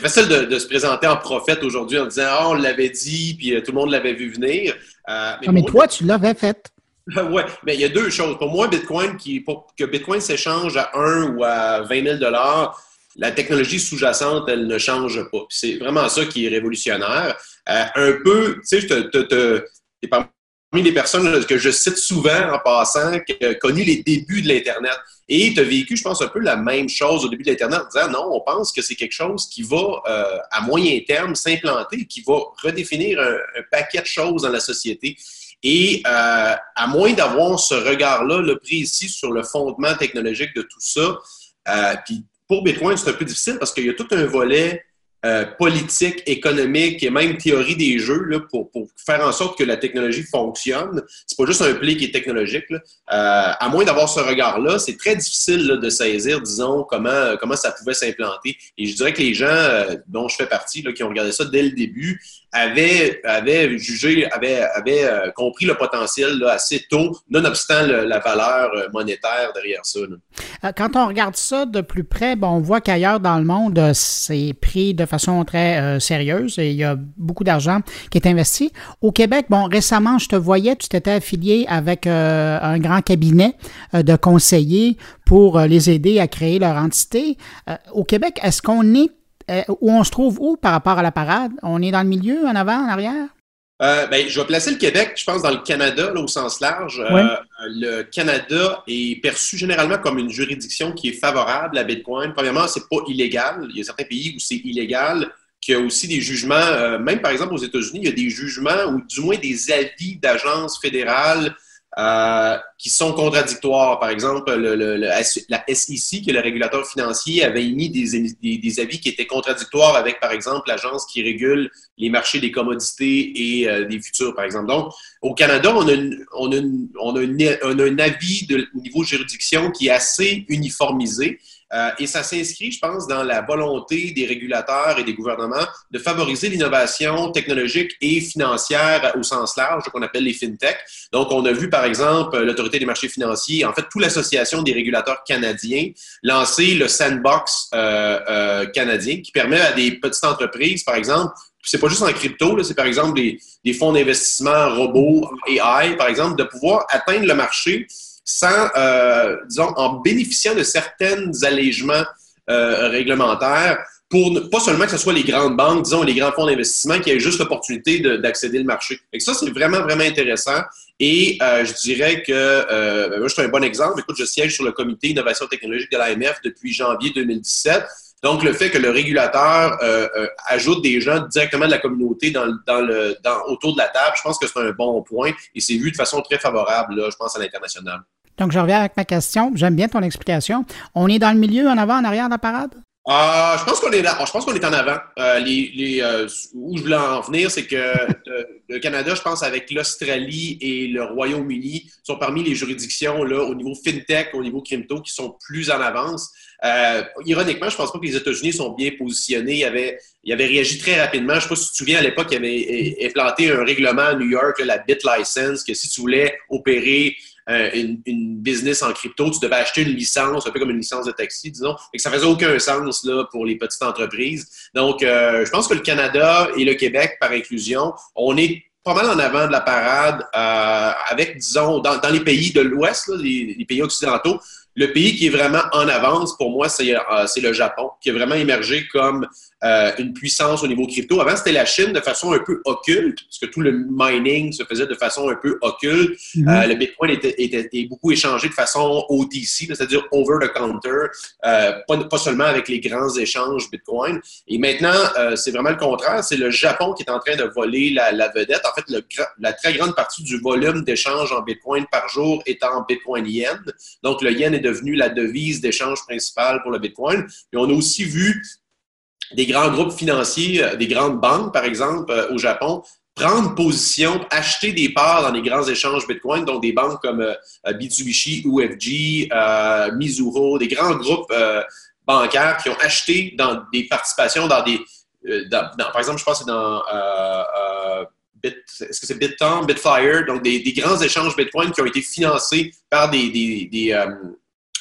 facile de, se présenter en prophète aujourd'hui en disant Ah, on l'avait dit, puis tout le monde l'avait vu venir. mais, mais toi, tu l'avais fait. Oui, mais il y a deux choses. Pour moi, Bitcoin, qui, pour que Bitcoin s'échange à 1 ou à 20 000 la technologie sous-jacente, elle ne change pas. C'est vraiment ça qui est révolutionnaire. Euh, un peu, tu sais, te, te parmi les personnes que je cite souvent en passant, qui a connu les débuts de l'Internet. Et tu as vécu, je pense, un peu la même chose au début de l'Internet en disant non, on pense que c'est quelque chose qui va, euh, à moyen terme, s'implanter, qui va redéfinir un, paquet de choses dans la société. Et euh, à moins d'avoir ce regard-là, le précis sur le fondement technologique de tout ça, euh, puis pour Bitcoin, c'est un peu difficile parce qu'il y a tout un volet euh, politique, économique et même théorie des jeux là, pour, faire en sorte que la technologie fonctionne. C'est pas juste un play qui est technologique. À moins d'avoir ce regard-là, c'est très difficile de saisir, disons, comment, comment ça pouvait s'implanter. Et je dirais que les gens dont je fais partie, qui ont regardé ça dès le début, avaient, avaient jugé, avaient, avaient euh, compris le potentiel assez tôt, nonobstant la valeur euh, monétaire derrière ça. Là. Quand on regarde ça de plus près, on voit qu'ailleurs dans le monde, c'est pris de façon très euh, sérieuse et il y a beaucoup d'argent qui est investi. Au Québec, bon, récemment, je te voyais, tu t'étais affilié avec euh, un grand cabinet euh, de conseillers pour les aider à créer leur entité. au Québec, est-ce qu'on est, où on se trouve où par rapport à la parade? On est dans le milieu, en avant, en arrière? Euh, ben, je vais placer le Québec, je pense, dans le Canada, là, au sens large. le Canada est perçu généralement comme une juridiction qui est favorable à Bitcoin. Premièrement, c'est pas illégal. Il y a certains pays où c'est illégal, qu'il y a aussi des jugements, euh, même par exemple aux États-Unis, il y a des jugements ou du moins des avis d'agences fédérales euh, qui sont contradictoires. Par exemple, le, la SEC, qui est le régulateur financier, avait émis des, des, avis qui étaient contradictoires avec, par exemple, l'agence qui régule les marchés des commodités et euh, des futurs, par exemple. Donc, au Canada, on a, on a, on a, un avis de niveau juridiction qui est assez uniformisé. Euh, et ça s'inscrit, je pense, dans la volonté des régulateurs et des gouvernements de favoriser l'innovation technologique et financière au sens large, qu'on appelle les fintech. Donc, on a vu, par exemple, l'autorité des marchés financiers, en fait, toute l'association des régulateurs canadiens, lancer le sandbox euh, euh, canadien qui permet à des petites entreprises, par exemple, c'est pas juste en crypto, c'est par exemple des, des fonds d'investissement robots, AI, par exemple, de pouvoir atteindre le marché sans, euh, disons, en bénéficiant de certains allègements euh, réglementaires pour ne, pas seulement que ce soit les grandes banques, disons, les grands fonds d'investissement qui aient juste l'opportunité d'accéder au marché. Et ça, c'est vraiment, vraiment intéressant. Et euh, je dirais que, ben, moi, je suis un bon exemple. Écoute, je siège sur le comité innovation technologique de l'AMF depuis janvier 2017. Donc, le fait que le régulateur ajoute des gens directement de la communauté dans, dans le, dans, autour de la table, je pense que c'est un bon point et c'est vu de façon très favorable, là, je pense, à l'international. Donc, je reviens avec ma question. J'aime bien ton explication. On est dans le milieu, en avant, en arrière de la parade? Euh, je pense qu'on est là. Je pense qu'on est en avant. Euh, les, les, euh, où je voulais en venir, c'est que le Canada, je pense, avec l'Australie et le Royaume-Uni, sont parmi les juridictions là, au niveau fintech, au niveau crypto, qui sont plus en avance. ironiquement, je pense pas que les États-Unis sont bien positionnés. Ils avaient, ils avaient réagi très rapidement. Je ne sais pas si tu te souviens, à l'époque, ils avaient implanté un règlement à New York, la BitLicense, que si tu voulais opérer euh, une, business en crypto, tu devais acheter une licence, un peu comme une licence de taxi, disons, et que ça faisait aucun sens là, pour les petites entreprises. Donc, euh, je pense que le Canada et le Québec, par inclusion, on est pas mal en avant de la parade euh, avec, disons, dans, les pays de l'Ouest, les, les, pays occidentaux, le pays qui est vraiment en avance, pour moi, c'est le Japon, qui a vraiment émergé comme euh, une puissance au niveau crypto. Avant, c'était la Chine de façon un peu occulte, parce que tout le mining se faisait de façon un peu occulte. Mhm. Euh, le Bitcoin était, était, beaucoup échangé de façon OTC, c'est-à-dire over the counter, euh, pas, pas, seulement avec les grands échanges Bitcoin. Et maintenant, c'est vraiment le contraire. C'est le Japon qui est en train de voler la, la vedette. En fait, le, la très grande partie du volume d'échanges en Bitcoin par jour est en Bitcoin yen. Donc, le yen est devenu la devise d'échange principale pour le Bitcoin. Et on a aussi vu des grands groupes financiers, euh, des grandes banques, par exemple, euh, au Japon, prendre position, acheter des parts dans les grands échanges Bitcoin, donc des banques comme euh, Mitsubishi, UFG, Mizuho, des grands groupes bancaires qui ont acheté dans des participations dans des... par exemple, je pense que c'est dans... Bit, BitTom, Bitflyer, donc des, grands échanges Bitcoin qui ont été financés par des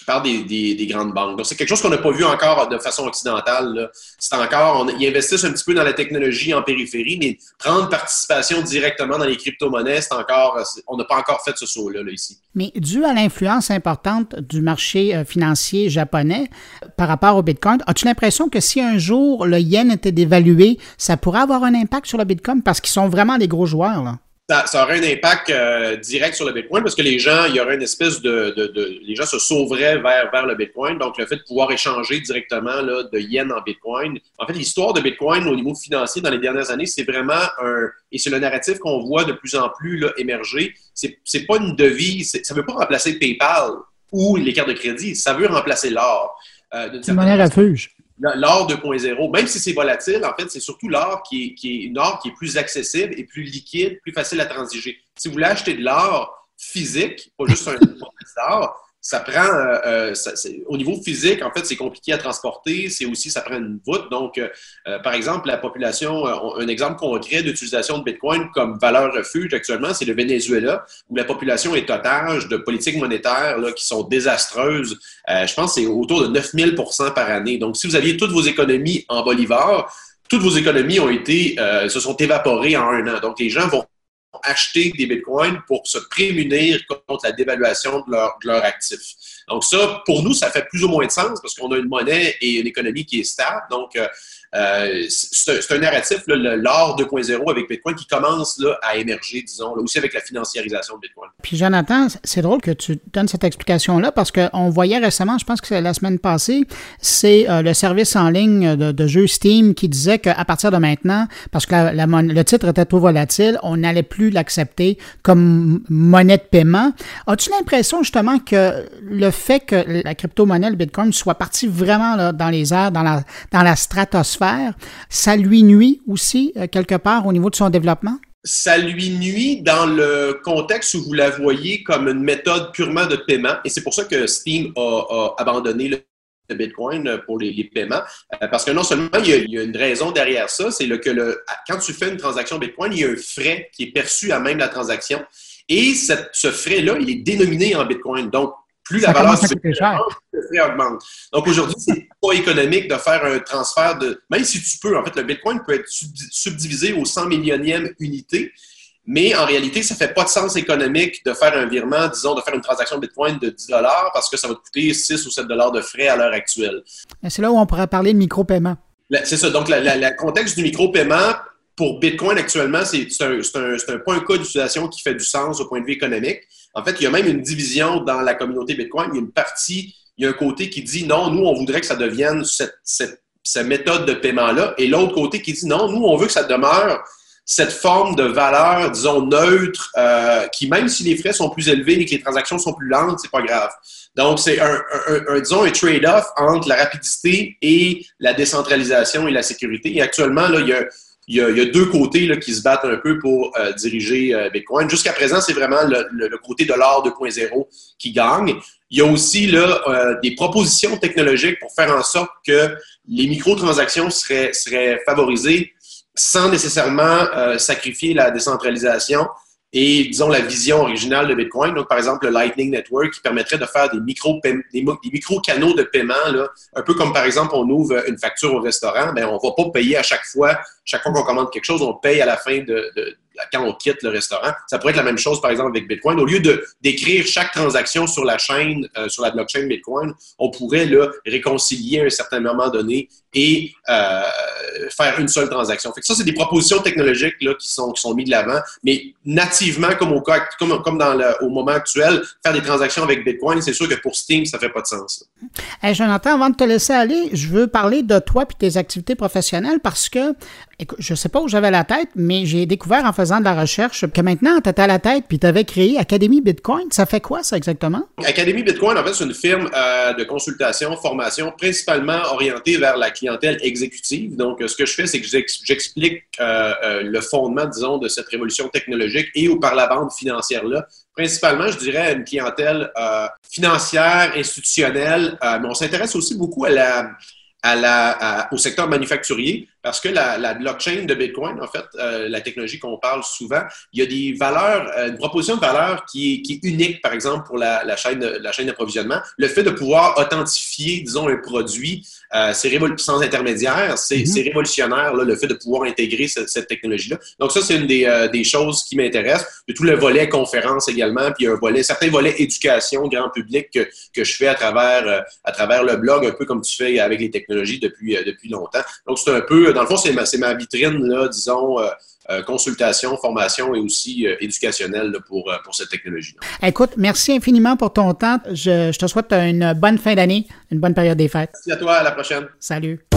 par des, des, grandes banques. Donc, c'est quelque chose qu'on n'a pas vu encore de façon occidentale. C'est encore, ils investissent un petit peu dans la technologie en périphérie, mais prendre participation directement dans les crypto-monnaies, c'est encore, on n'a pas encore fait ce saut-là ici. Mais dû à l'influence importante du marché euh, financier japonais par rapport au Bitcoin, as-tu l'impression que si un jour le yen était dévalué, ça pourrait avoir un impact sur le Bitcoin? Parce qu'ils sont vraiment des gros joueurs? Là? Ça, aurait un impact euh, direct sur le Bitcoin parce que les gens, il y aurait une espèce de, de, les gens se sauveraient vers, vers le Bitcoin. Donc, le fait de pouvoir échanger directement là, de yens en Bitcoin. En fait, l'histoire de Bitcoin au niveau financier dans les dernières années, c'est vraiment un, et c'est le narratif qu'on voit de plus en plus là, émerger. C'est, c'est pas une devise, ça veut pas remplacer PayPal ou les cartes de crédit, ça veut remplacer l'or. Euh, c'est une monnaie refuge l'or 2.0, même si c'est volatile, en fait, c'est surtout l'or qui est, qui est une or qui est plus accessible et plus liquide, plus facile à transiger. Si vous voulez acheter de l'or physique, pas juste un d'or, ça prend, euh, euh, au niveau physique, en fait, c'est compliqué à transporter. C'est aussi, ça prend une voûte. Donc, euh, par exemple, la population, un exemple concret d'utilisation de Bitcoin comme valeur refuge actuellement, c'est le Venezuela, où la population est otage de politiques monétaires là, qui sont désastreuses. je pense que c'est autour de 9000% par année. Donc, si vous aviez toutes vos économies en bolivars, toutes vos économies ont été, se sont évaporées en un an. Donc, les gens vont acheter des bitcoins pour se prémunir contre la dévaluation de leur, de leur actif. Donc ça, pour nous, ça fait plus ou moins de sens parce qu'on a une monnaie et une économie qui est stable. Donc, euh, c'est un narratif, l'or 2.0 avec Bitcoin qui commence à émerger, disons, là, aussi avec la financiarisation de Bitcoin. Puis Jonathan, c'est drôle que tu donnes cette explication-là parce qu'on voyait récemment, je pense que c'est la semaine passée, c'est euh, le service en ligne de, de jeux Steam qui disait qu'à partir de maintenant, parce que le titre était trop volatile, on n'allait plus l'accepter comme monnaie de paiement. As-tu l'impression justement que le fait que la crypto-monnaie, le Bitcoin, soit parti vraiment dans les airs, dans la stratosphère, ça lui nuit aussi euh, quelque part au niveau de son développement? ça lui nuit dans le contexte où vous la voyez comme une méthode purement de paiement. Et c'est pour ça que Steam a, abandonné le Bitcoin pour les, paiements. Euh, parce que non seulement il y, a, une raison derrière ça, c'est que le, quand tu fais une transaction Bitcoin, il y a un frais qui est perçu à même la transaction. Et ce frais-là, il est dénominé en Bitcoin. Donc, plus la valeur du le augmente. Donc aujourd'hui, c'est pas économique de faire un transfert de. Même si tu peux, en fait, le Bitcoin peut être subdivisé aux 100 millionième unité, mais en réalité, ça fait pas de sens économique de faire un virement, disons, de faire une transaction Bitcoin de 10 parce que ça va te coûter 6 ou 7 de frais à l'heure actuelle. C'est là où on pourrait parler de micro-paiement. C'est ça. Donc, le contexte du micro-paiement, pour Bitcoin actuellement, c'est un, un, pas un cas d'utilisation qui fait du sens au point de vue économique. En fait, il y a même une division dans la communauté Bitcoin. Il y a une partie, il y a un côté qui dit non, nous, on voudrait que ça devienne cette, méthode de paiement-là. Et l'autre côté qui dit non, nous, on veut que ça demeure cette forme de valeur, disons, neutre, euh, qui, même si les frais sont plus élevés et que les transactions sont plus lentes, c'est pas grave. Donc, c'est un, un, disons, un trade-off entre la rapidité et la décentralisation et la sécurité. Et actuellement, là, il y a il y, a, deux côtés là, qui se battent un peu pour euh, diriger euh, Bitcoin. Jusqu'à présent, c'est vraiment le, côté de l'or 2.0 qui gagne. Il y a aussi là, euh, des propositions technologiques pour faire en sorte que les microtransactions seraient, seraient favorisées sans nécessairement sacrifier la décentralisation et, disons, la vision originale de Bitcoin. Donc, par exemple, le Lightning Network qui permettrait de faire des micro, canaux de paiement, là, un peu comme, par exemple, on ouvre une facture au restaurant, mais ben, on ne va pas payer à chaque fois. Chaque fois qu'on commande quelque chose, on paye à la fin de, de quand on quitte le restaurant. Ça pourrait être la même chose, par exemple, avec Bitcoin. Au lieu de d'écrire chaque transaction sur la chaîne, euh, sur la blockchain Bitcoin, on pourrait là, réconcilier à un certain moment donné et euh, faire une seule transaction. Fait que ça, c'est des propositions technologiques là, qui, sont, qui sont mises de l'avant, mais nativement, comme au, dans au moment actuel, faire des transactions avec Bitcoin, c'est sûr que pour Steam, ça fait pas de sens. Hey, Jonathan, avant de te laisser aller, je veux parler de toi et tes activités professionnelles parce que Écoute, je sais pas où j'avais la tête, mais j'ai découvert en faisant de la recherche que maintenant, tu étais à la tête puis tu avais créé Académie Bitcoin. Ça fait quoi, ça, exactement? Académie Bitcoin, en fait, c'est une firme euh, de consultation, formation, principalement orientée vers la clientèle exécutive. Donc, ce que je fais, c'est que j'explique euh, euh, le fondement, disons, de cette révolution technologique et ou par la bande financière-là. Principalement, je dirais, à une clientèle financière, institutionnelle, mais on s'intéresse aussi beaucoup au secteur manufacturier parce que la, blockchain de Bitcoin, en fait, euh, la technologie qu'on parle souvent, il y a des valeurs, euh, une proposition de valeur qui est, unique, par exemple, pour la, chaîne, la chaîne d'approvisionnement. Le fait de pouvoir authentifier, disons, un produit euh, c'est sans intermédiaire, c'est mm-hmm. révolutionnaire, là, le fait de pouvoir intégrer cette, technologie-là. Donc, ça, c'est une des, des, choses qui m'intéressent. De tout le volet conférence également, puis un volet, certains volets éducation, grand public que, que je fais à travers, à travers le blog, un peu comme tu fais avec les technologies depuis, depuis longtemps. Donc, c'est un peu dans le fond, c'est ma, ma, vitrine, là, disons, euh, consultation, formation et aussi éducationnelle pour, pour cette technologie. -là. Écoute, merci infiniment pour ton temps. Je, je te souhaite une bonne fin d'année, une bonne période des fêtes. Merci à toi, à la prochaine. Salut.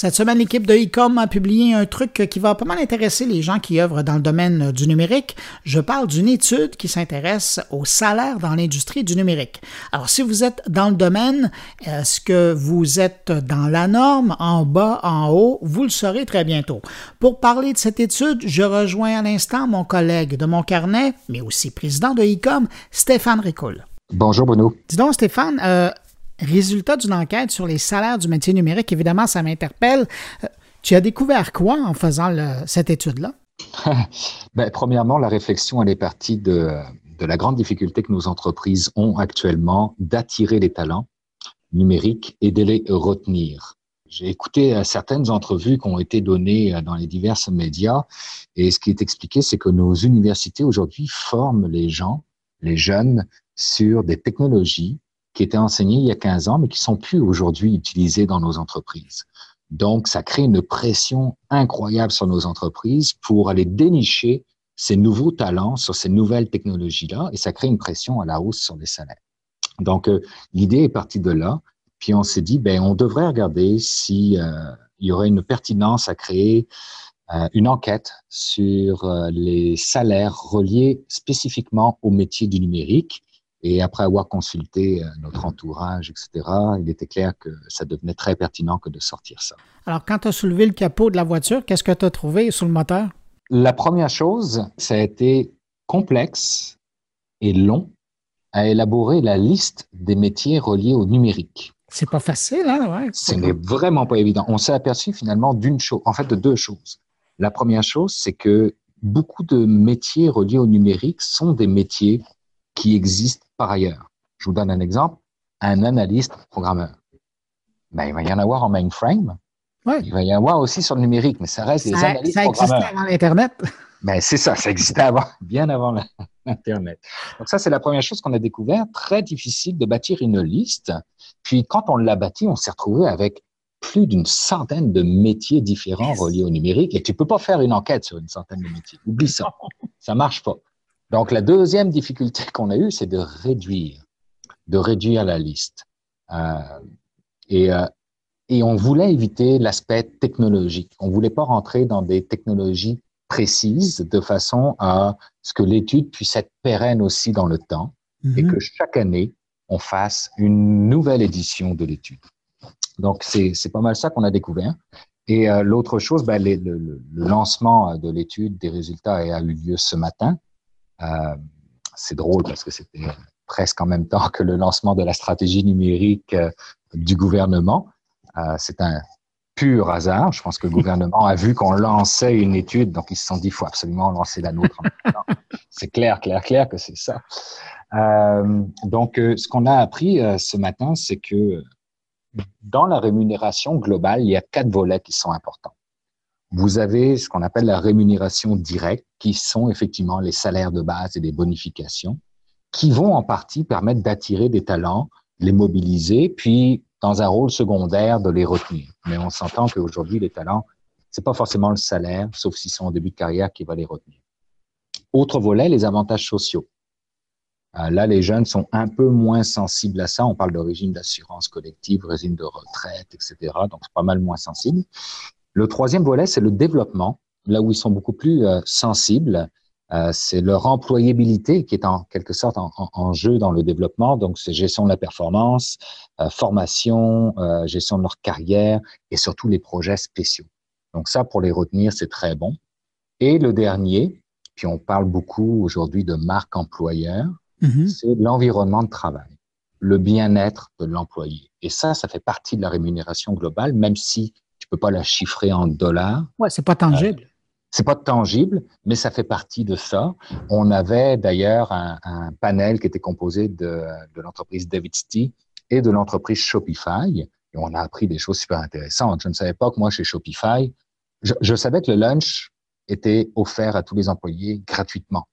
Cette semaine, l'équipe de Ecom a publié un truc qui va pas mal intéresser les gens qui œuvrent dans le domaine du numérique. Je parle d'une étude qui s'intéresse au salaire dans l'industrie du numérique. Alors, si vous êtes dans le domaine, est-ce que vous êtes dans la norme, en bas, en haut? Vous le saurez très bientôt. Pour parler de cette étude, je rejoins à l'instant mon collègue de mon carnet, mais aussi président de Ecom, Stéphane Ricoul. Bonjour Bruno. Dis donc Stéphane, euh, résultat d'une enquête sur les salaires du métier numérique, évidemment, ça m'interpelle. Euh, tu as découvert quoi en faisant cette étude-là? ben, premièrement, la réflexion, elle est partie de, de la grande difficulté que nos entreprises ont actuellement d'attirer les talents numériques et de les retenir. J'ai écouté euh, certaines entrevues qui ont été données euh, dans les divers médias et ce qui est expliqué, c'est que nos universités aujourd'hui forment les gens, les jeunes, sur des technologies qui étaient enseignés il y a 15 ans, mais qui sont plus aujourd'hui utilisés dans nos entreprises. Donc, ça crée une pression incroyable sur nos entreprises pour aller dénicher ces nouveaux talents sur ces nouvelles technologies-là, et ça crée une pression à la hausse sur les salaires. Donc, euh, l'idée est partie de là, puis on s'est dit, ben, on devrait regarder si euh, il y aurait une pertinence à créer euh, une enquête sur les salaires reliés spécifiquement au métier du numérique et après avoir consulté euh, notre entourage, etc., il était clair que ça devenait très pertinent que de sortir ça. Alors, quand tu as soulevé le capot de la voiture, qu'est-ce que tu as trouvé sous le moteur? La première chose, ça a été complexe et long à élaborer la liste des métiers reliés au numérique. C'est pas facile, hein? Ouais, Ce n'est vraiment pas évident. On s'est aperçu finalement d'une chose, en fait de deux choses. La première chose, c'est que beaucoup de métiers reliés au numérique sont des métiers qui existent par ailleurs. Je vous donne un exemple. Un analyste programmeur. Ben, il va y en avoir en mainframe. Il va y en avoir aussi sur le numérique, mais ça reste des analystes ça programmeurs. Ça existait avant l'Internet. Ben, c'est ça, ça existait avant, bien avant l'Internet. Donc ça, c'est la première chose qu'on a découvert. Très difficile de bâtir une liste. Puis quand on l'a bâti, on s'est retrouvé avec plus d'une centaine de métiers différents reliés au numérique. Et tu peux pas faire une enquête sur une centaine de métiers. Oublie ça. Ça marche pas. Donc, la deuxième difficulté qu'on a eue, c'est de réduire, de réduire la liste. Euh, et, euh, et on voulait éviter l'aspect technologique. On voulait pas rentrer dans des technologies précises de façon à ce que l'étude puisse être pérenne aussi dans le temps et que chaque année, on fasse une nouvelle édition de l'étude. Donc, c'est pas mal ça qu'on a découvert. Et euh, l'autre chose, ben, le, le, lancement de l'étude des résultats a eu lieu ce matin. Euh, c'est drôle parce que c'était presque en même temps que le lancement de la stratégie numérique euh, du gouvernement. Euh, c'est un pur hasard. Je pense que le gouvernement a vu qu'on lançait une étude, donc ils se sont dit, il faut absolument lancer la nôtre. c'est clair, clair, clair que c'est ça. Donc, ce qu'on a appris ce matin, c'est que dans la rémunération globale, il y a quatre volets qui sont importants. Vous avez ce qu'on appelle la rémunération directe, qui sont effectivement les salaires de base et des bonifications, qui vont en partie permettre d'attirer des talents, les mobiliser, puis dans un rôle secondaire de les retenir. Mais on s'entend qu'aujourd'hui, les talents, c'est pas forcément le salaire, sauf s'ils sont en début de carrière, qui va les retenir. Autre volet, les avantages sociaux. Euh, là, les jeunes sont un peu moins sensibles à ça. On parle de régime d'assurance collective, régime de retraite, etc. Donc, c'est pas mal moins sensible. Le troisième volet, c'est le développement, là où ils sont beaucoup plus euh, sensibles. Euh, c'est leur employabilité qui est en quelque sorte en, jeu dans le développement. Donc, c'est gestion de la performance, euh, formation, gestion de leur carrière et surtout les projets spéciaux. Donc, ça, pour les retenir, c'est très bon. Et le dernier, puis on parle beaucoup aujourd'hui de marque employeur, mm-hmm. c'est l'environnement de travail, le bien-être de l'employé. Et ça, ça fait partie de la rémunération globale, même si peux pas la chiffrer en dollars. Ouais, c'est pas tangible. Euh, c'est pas tangible, mais ça fait partie de ça. On avait d'ailleurs un, panel qui était composé de, de l'entreprise David's et de l'entreprise Shopify Et on a appris des choses super intéressantes. Je ne savais pas que moi, chez Shopify, je, je savais que le lunch était offert à tous les employés gratuitement.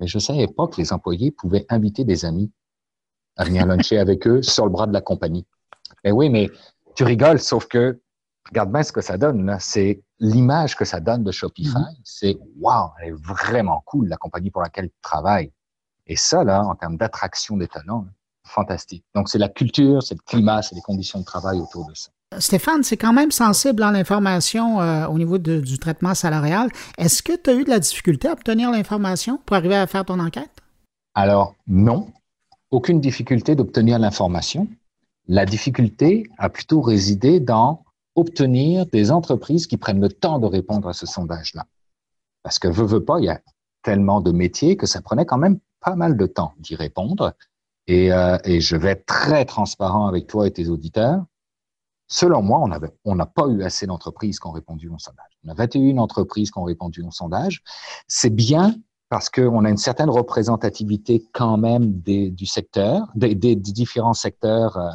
Mais je ne savais pas que les employés pouvaient inviter des amis à venir luncher avec eux sur le bras de la compagnie. Mais oui, mais tu rigoles, sauf que regarde bien ce que ça donne. C'est l'image que ça donne de Shopify. Mm-hmm. C'est wow, elle est vraiment cool, la compagnie pour laquelle tu travailles. Et ça, là, en termes d'attraction des talents, fantastique. Donc, c'est la culture, c'est le climat, c'est les conditions de travail autour de ça. Stéphane, c'est quand même sensible à l'information euh, au niveau du traitement salarial. Est-ce que tu as eu de la difficulté à obtenir l'information pour arriver à faire ton enquête? Alors, non. Aucune difficulté d'obtenir l'information. La difficulté a plutôt résidé dans obtenir des entreprises qui prennent le temps de répondre à ce sondage-là. Parce que, veut, veut pas, il y a tellement de métiers que ça prenait quand même pas mal de temps d'y répondre. Et, euh, je vais être très transparent avec toi et tes auditeurs. Selon moi, on n'a pas eu assez d'entreprises qui ont répondu au sondage. On a 21 entreprises qui ont répondu au sondage. C'est bien parce qu'on a une certaine représentativité quand même du secteur, des, des, différents secteurs, euh,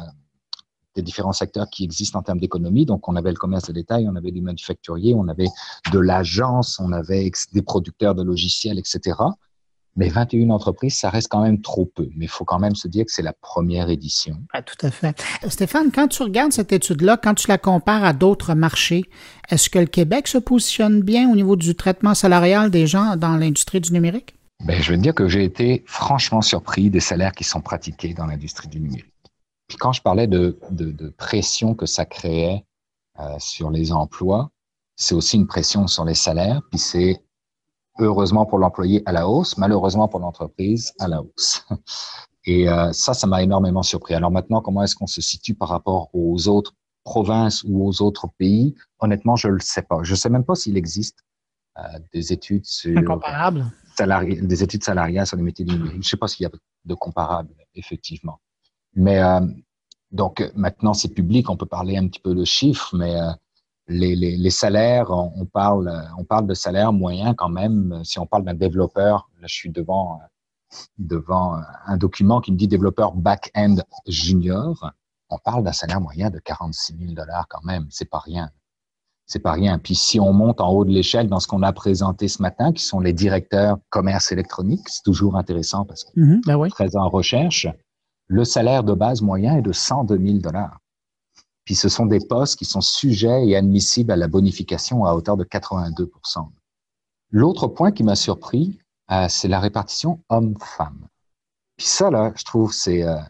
des différents secteurs qui existent en termes d'économie. Donc, on avait le commerce de détail, on avait des manufacturiers, on avait de l'agence, on avait des producteurs de logiciels, etc. Mais 21 entreprises, ça reste quand même trop peu. Mais il faut quand même se dire que c'est la première édition. tout à fait. Stéphane, quand tu regardes cette étude-là, quand tu la compares à d'autres marchés, est-ce que le Québec se positionne bien au niveau du traitement salarial des gens dans l'industrie du numérique? Ben, je veux dire que j'ai été franchement surpris des salaires qui sont pratiqués dans l'industrie du numérique. Puis quand je parlais de, de, pression que ça créait euh, sur les emplois, c'est aussi une pression sur les salaires, puis c'est heureusement pour l'employé à la hausse, malheureusement pour l'entreprise à la hausse. Et euh, ça, ça m'a énormément surpris. Alors maintenant, comment est-ce qu'on se situe par rapport aux autres provinces ou aux autres pays? Honnêtement, je ne le sais pas. Je ne sais même pas s'il existe euh, des études sur des études salariales sur les métiers du numérique. Je ne sais pas s'il y a de comparables, effectivement. Mais euh, donc maintenant, c'est public, on peut parler un petit peu de chiffres, mais euh, les, les, les, salaires, on, parle, on parle de salaires moyens quand même. Si on parle d'un développeur, là, je suis devant, devant un document qui me dit développeur back-end junior. On parle d'un salaire moyen de 46 000 dollars quand même. C'est pas rien. C'est pas rien. Puis si on monte en haut de l'échelle dans ce qu'on a présenté ce matin, qui sont les directeurs commerce électronique, c'est toujours intéressant parce que mmh, ben oui. très en recherche. Le salaire de base moyen est de 102 000 dollars. Puis ce sont des postes qui sont sujets et admissibles à la bonification à hauteur de 82% L'autre point qui m'a surpris, euh, c'est la répartition homme-femme. Puis ça, là, je trouve, c'est... Euh,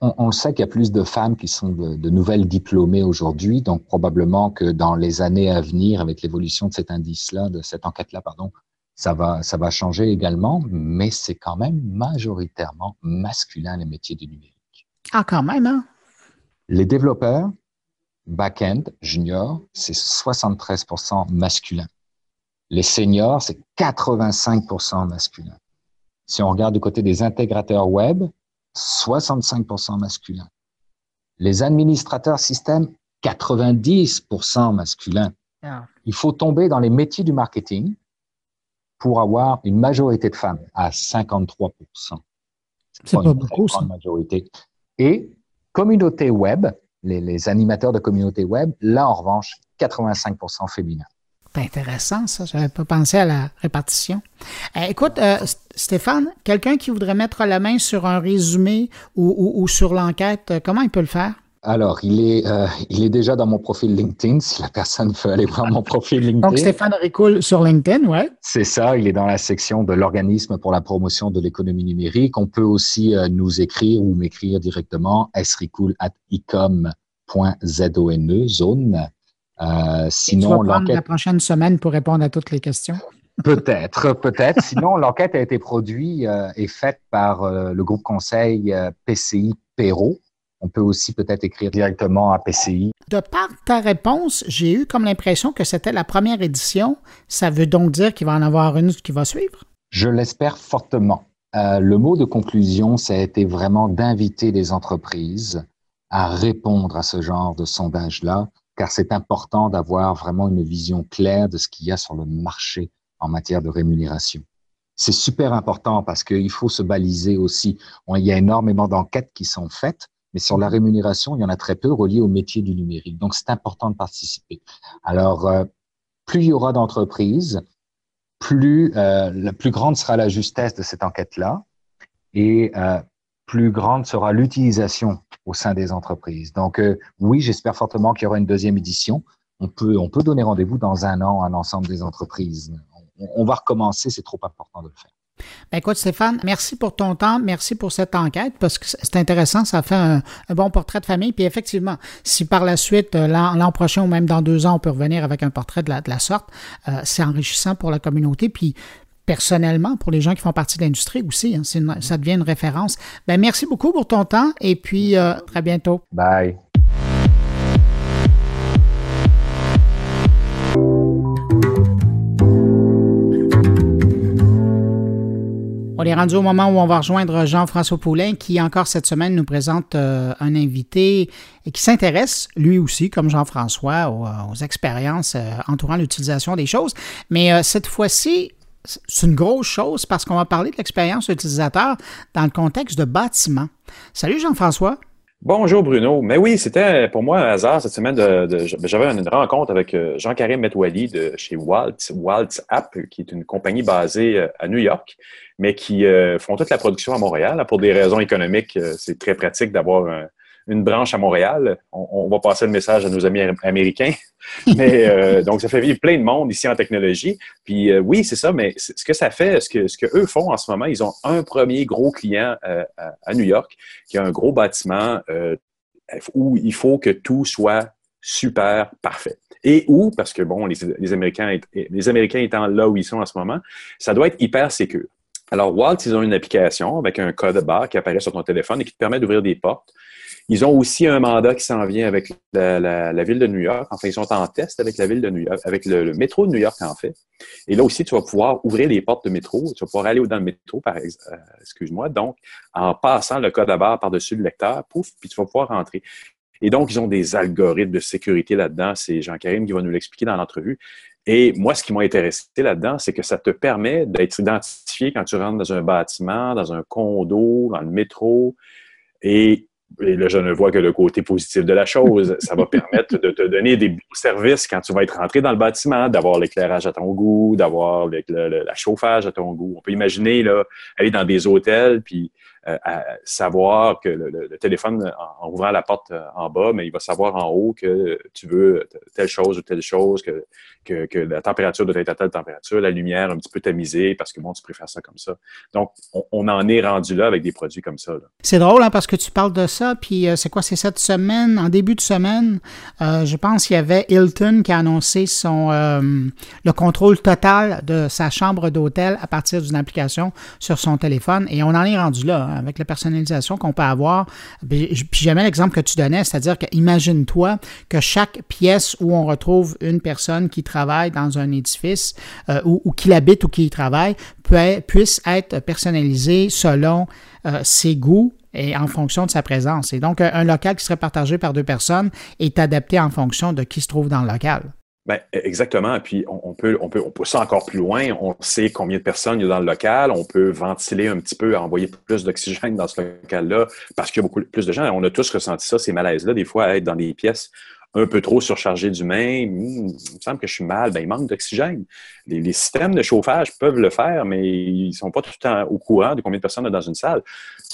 on, on, sait qu'il y a plus de femmes qui sont de, de nouvelles diplômées aujourd'hui, donc probablement que dans les années à venir, avec l'évolution de cet indice-là, de cette enquête-là, pardon, ça va, ça va changer également, mais c'est quand même majoritairement masculin les métiers du numérique. Ah, quand même, hein? Les développeurs, back-end, junior, c'est 73% masculin. Les seniors, c'est 85% masculin. Si on regarde du côté des intégrateurs web, 65% masculin. Les administrateurs système, 90% masculin. Ah. Il faut tomber dans les métiers du marketing pour avoir une majorité de femmes à 53%. C'est pas, pas beaucoup, ça. Majorité. Et Communauté web, les, animateurs de communauté web, là, en revanche, 85% féminin. C'est intéressant, ça. Je n'avais pas pensé à la répartition. Euh, écoute, euh, Stéphane, quelqu'un qui voudrait mettre la main sur un résumé ou sur l'enquête, euh, comment il peut le faire? Alors, il est, euh, il est déjà dans mon profil LinkedIn, si la personne veut aller voir mon profil LinkedIn. Donc, Stéphane Ricoul sur LinkedIn, ouais. C'est ça, il est dans la section de l'organisme pour la promotion de l'économie numérique. On peut aussi euh, nous écrire ou m'écrire directement sricoul at icom.zone, zone. Euh, sinon, l'enquête... la prochaine semaine pour répondre à toutes les questions. Peut-être, peut-être. Sinon, l'enquête a été produite euh, et faite par euh, le groupe conseil PCI Perrault on peut aussi peut-être écrire directement à PCI. De par ta réponse, j'ai eu comme l'impression que c'était la première édition. Ça veut donc dire qu'il va en avoir une qui va suivre? Je l'espère fortement. Euh, le mot de conclusion, ça a été vraiment d'inviter les entreprises à répondre à ce genre de sondage-là, car c'est important d'avoir vraiment une vision claire de ce qu'il y a sur le marché en matière de rémunération. C'est super important parce qu'il faut se baliser aussi. il y a énormément d'enquêtes qui sont faites, mais sur la rémunération, il y en a très peu reliés au métier du numérique. Donc, c'est important de participer. Alors, euh, plus il y aura d'entreprises, plus euh, la plus grande sera la justesse de cette enquête-là et euh, plus grande sera l'utilisation au sein des entreprises. Donc, oui, j'espère fortement qu'il y aura une deuxième édition. On peut, on peut donner rendez-vous dans un an à l'ensemble des entreprises. on va recommencer, c'est trop important de le faire. Ben écoute, Stéphane, merci pour ton temps, merci pour cette enquête, parce que c'est intéressant, ça fait un, bon portrait de famille. Puis effectivement, si par la suite, euh, l'an prochain ou même dans deux ans, on peut revenir avec un portrait de la, sorte, euh, c'est enrichissant pour la communauté. Puis personnellement, pour les gens qui font partie de l'industrie aussi, hein, ça devient une référence. Ben, merci beaucoup pour ton temps et puis euh, très bientôt. Bye. Est rendu au moment où on va rejoindre Jean-François Poulain qui, encore cette semaine, nous présente euh, un invité et qui s'intéresse, lui aussi, comme Jean-François, aux, expériences euh, entourant l'utilisation des choses. Mais euh, cette fois-ci, c'est une grosse chose parce qu'on va parler de l'expérience utilisateur dans le contexte de bâtiment. Salut Jean-François. Bonjour Bruno. Mais oui, c'était pour moi un hasard cette semaine. De, J'avais une rencontre avec euh, Jean-Karim Metwali de chez Waltz, Waltz App, qui est une compagnie basée euh, à New York, mais qui euh, font toute la production à Montréal. Pour des raisons économiques, c'est très pratique d'avoir un, une branche à Montréal. On, va passer le message à nos amis américains. Mais euh, donc, ça fait vivre plein de monde ici en technologie. Puis euh, oui, c'est ça, mais ce que ça fait, ce que, ce que eux font en ce moment, ils ont un premier gros client euh, à, New York qui a un gros bâtiment où il faut que tout soit super parfait. Et où, parce que bon, les, les, Américains, les Américains étant là où ils sont en ce moment, ça doit être hyper sécur. Alors, Walt, ils ont une application avec un code barre qui apparaît sur ton téléphone et qui te permet d'ouvrir des portes ils ont aussi un mandat qui s'en vient avec la, ville de New York. Enfin, ils sont en test avec la ville de New York, avec le, métro de New York, en fait. Et là aussi, tu vas pouvoir ouvrir les portes de métro. Tu vas pouvoir aller dans le métro, par euh, excuse-moi. Donc, en passant le code à barre par-dessus le lecteur, pouf, puis tu vas pouvoir rentrer. Et donc, ils ont des algorithmes de sécurité là-dedans. C'est Jean-Karim qui va nous l'expliquer dans l'entrevue. Et moi, ce qui m'a intéressé là-dedans, c'est que ça te permet d'être identifié quand tu rentres dans un bâtiment, dans un condo, dans le métro. Et et là, je ne vois que le côté positif de la chose. Ça va permettre de te donner des beaux services quand tu vas être rentré dans le bâtiment, d'avoir l'éclairage à ton goût, d'avoir le, le, chauffage à ton goût. On peut imaginer là, aller dans des hôtels, puis à savoir que le, téléphone, en, ouvrant la porte euh, en bas, mais il va savoir en haut que tu veux telle chose ou telle chose, que, que, la température doit être à telle température, la lumière un petit peu tamisée parce que bon, tu préfères ça comme ça. Donc, on, en est rendu là avec des produits comme ça. C'est drôle hein, parce que tu parles de ça, puis euh, c'est quoi, c'est cette semaine, en début de semaine, je pense qu'il y avait Hilton qui a annoncé son le contrôle total de sa chambre d'hôtel à partir d'une application sur son téléphone et on en est rendu là. Hein avec la personnalisation qu'on peut avoir. Puis, j'aimais l'exemple que tu donnais, c'est-à-dire que imagine-toi que chaque pièce où on retrouve une personne qui travaille dans un édifice euh, ou, qui l'habite ou qui y travaille puisse être personnalisée selon euh, ses goûts et en fonction de sa présence. Et donc, un local qui serait partagé par deux personnes est adapté en fonction de qui se trouve dans le local. Ben, e, exactement. Puis on, peut, on peut, on pousse ça encore plus loin. On sait combien de personnes il y a dans le local. On peut ventiler un petit peu, envoyer plus d'oxygène dans ce local-là, parce qu'il y a beaucoup plus de gens. On a tous ressenti ça, ces malaises-là, des fois, à être dans des pièces un peu trop surchargé d'humains, il me semble que je suis mal, ben, il manque d'oxygène. Les, systèmes de chauffage peuvent le faire, mais ils ne sont pas tout le temps au courant de combien de personnes il y a dans une salle.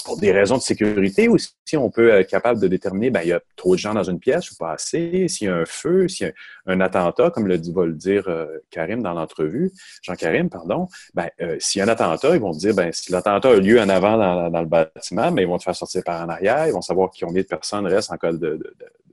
Pour des raisons de sécurité aussi, on peut être capable de déterminer, ben, il y a trop de gens dans une pièce ou pas assez, s'il y a un feu, s'il y a un attentat, comme le dit, va le dire euh, Karim dans l'entrevue, Jean-Karim, pardon, ben, euh, s'il y a un attentat, ils vont dire, ben, si l'attentat a lieu en avant dans, le bâtiment, ben, ils vont te faire sortir par en arrière, ils vont savoir combien de personnes restent en cas de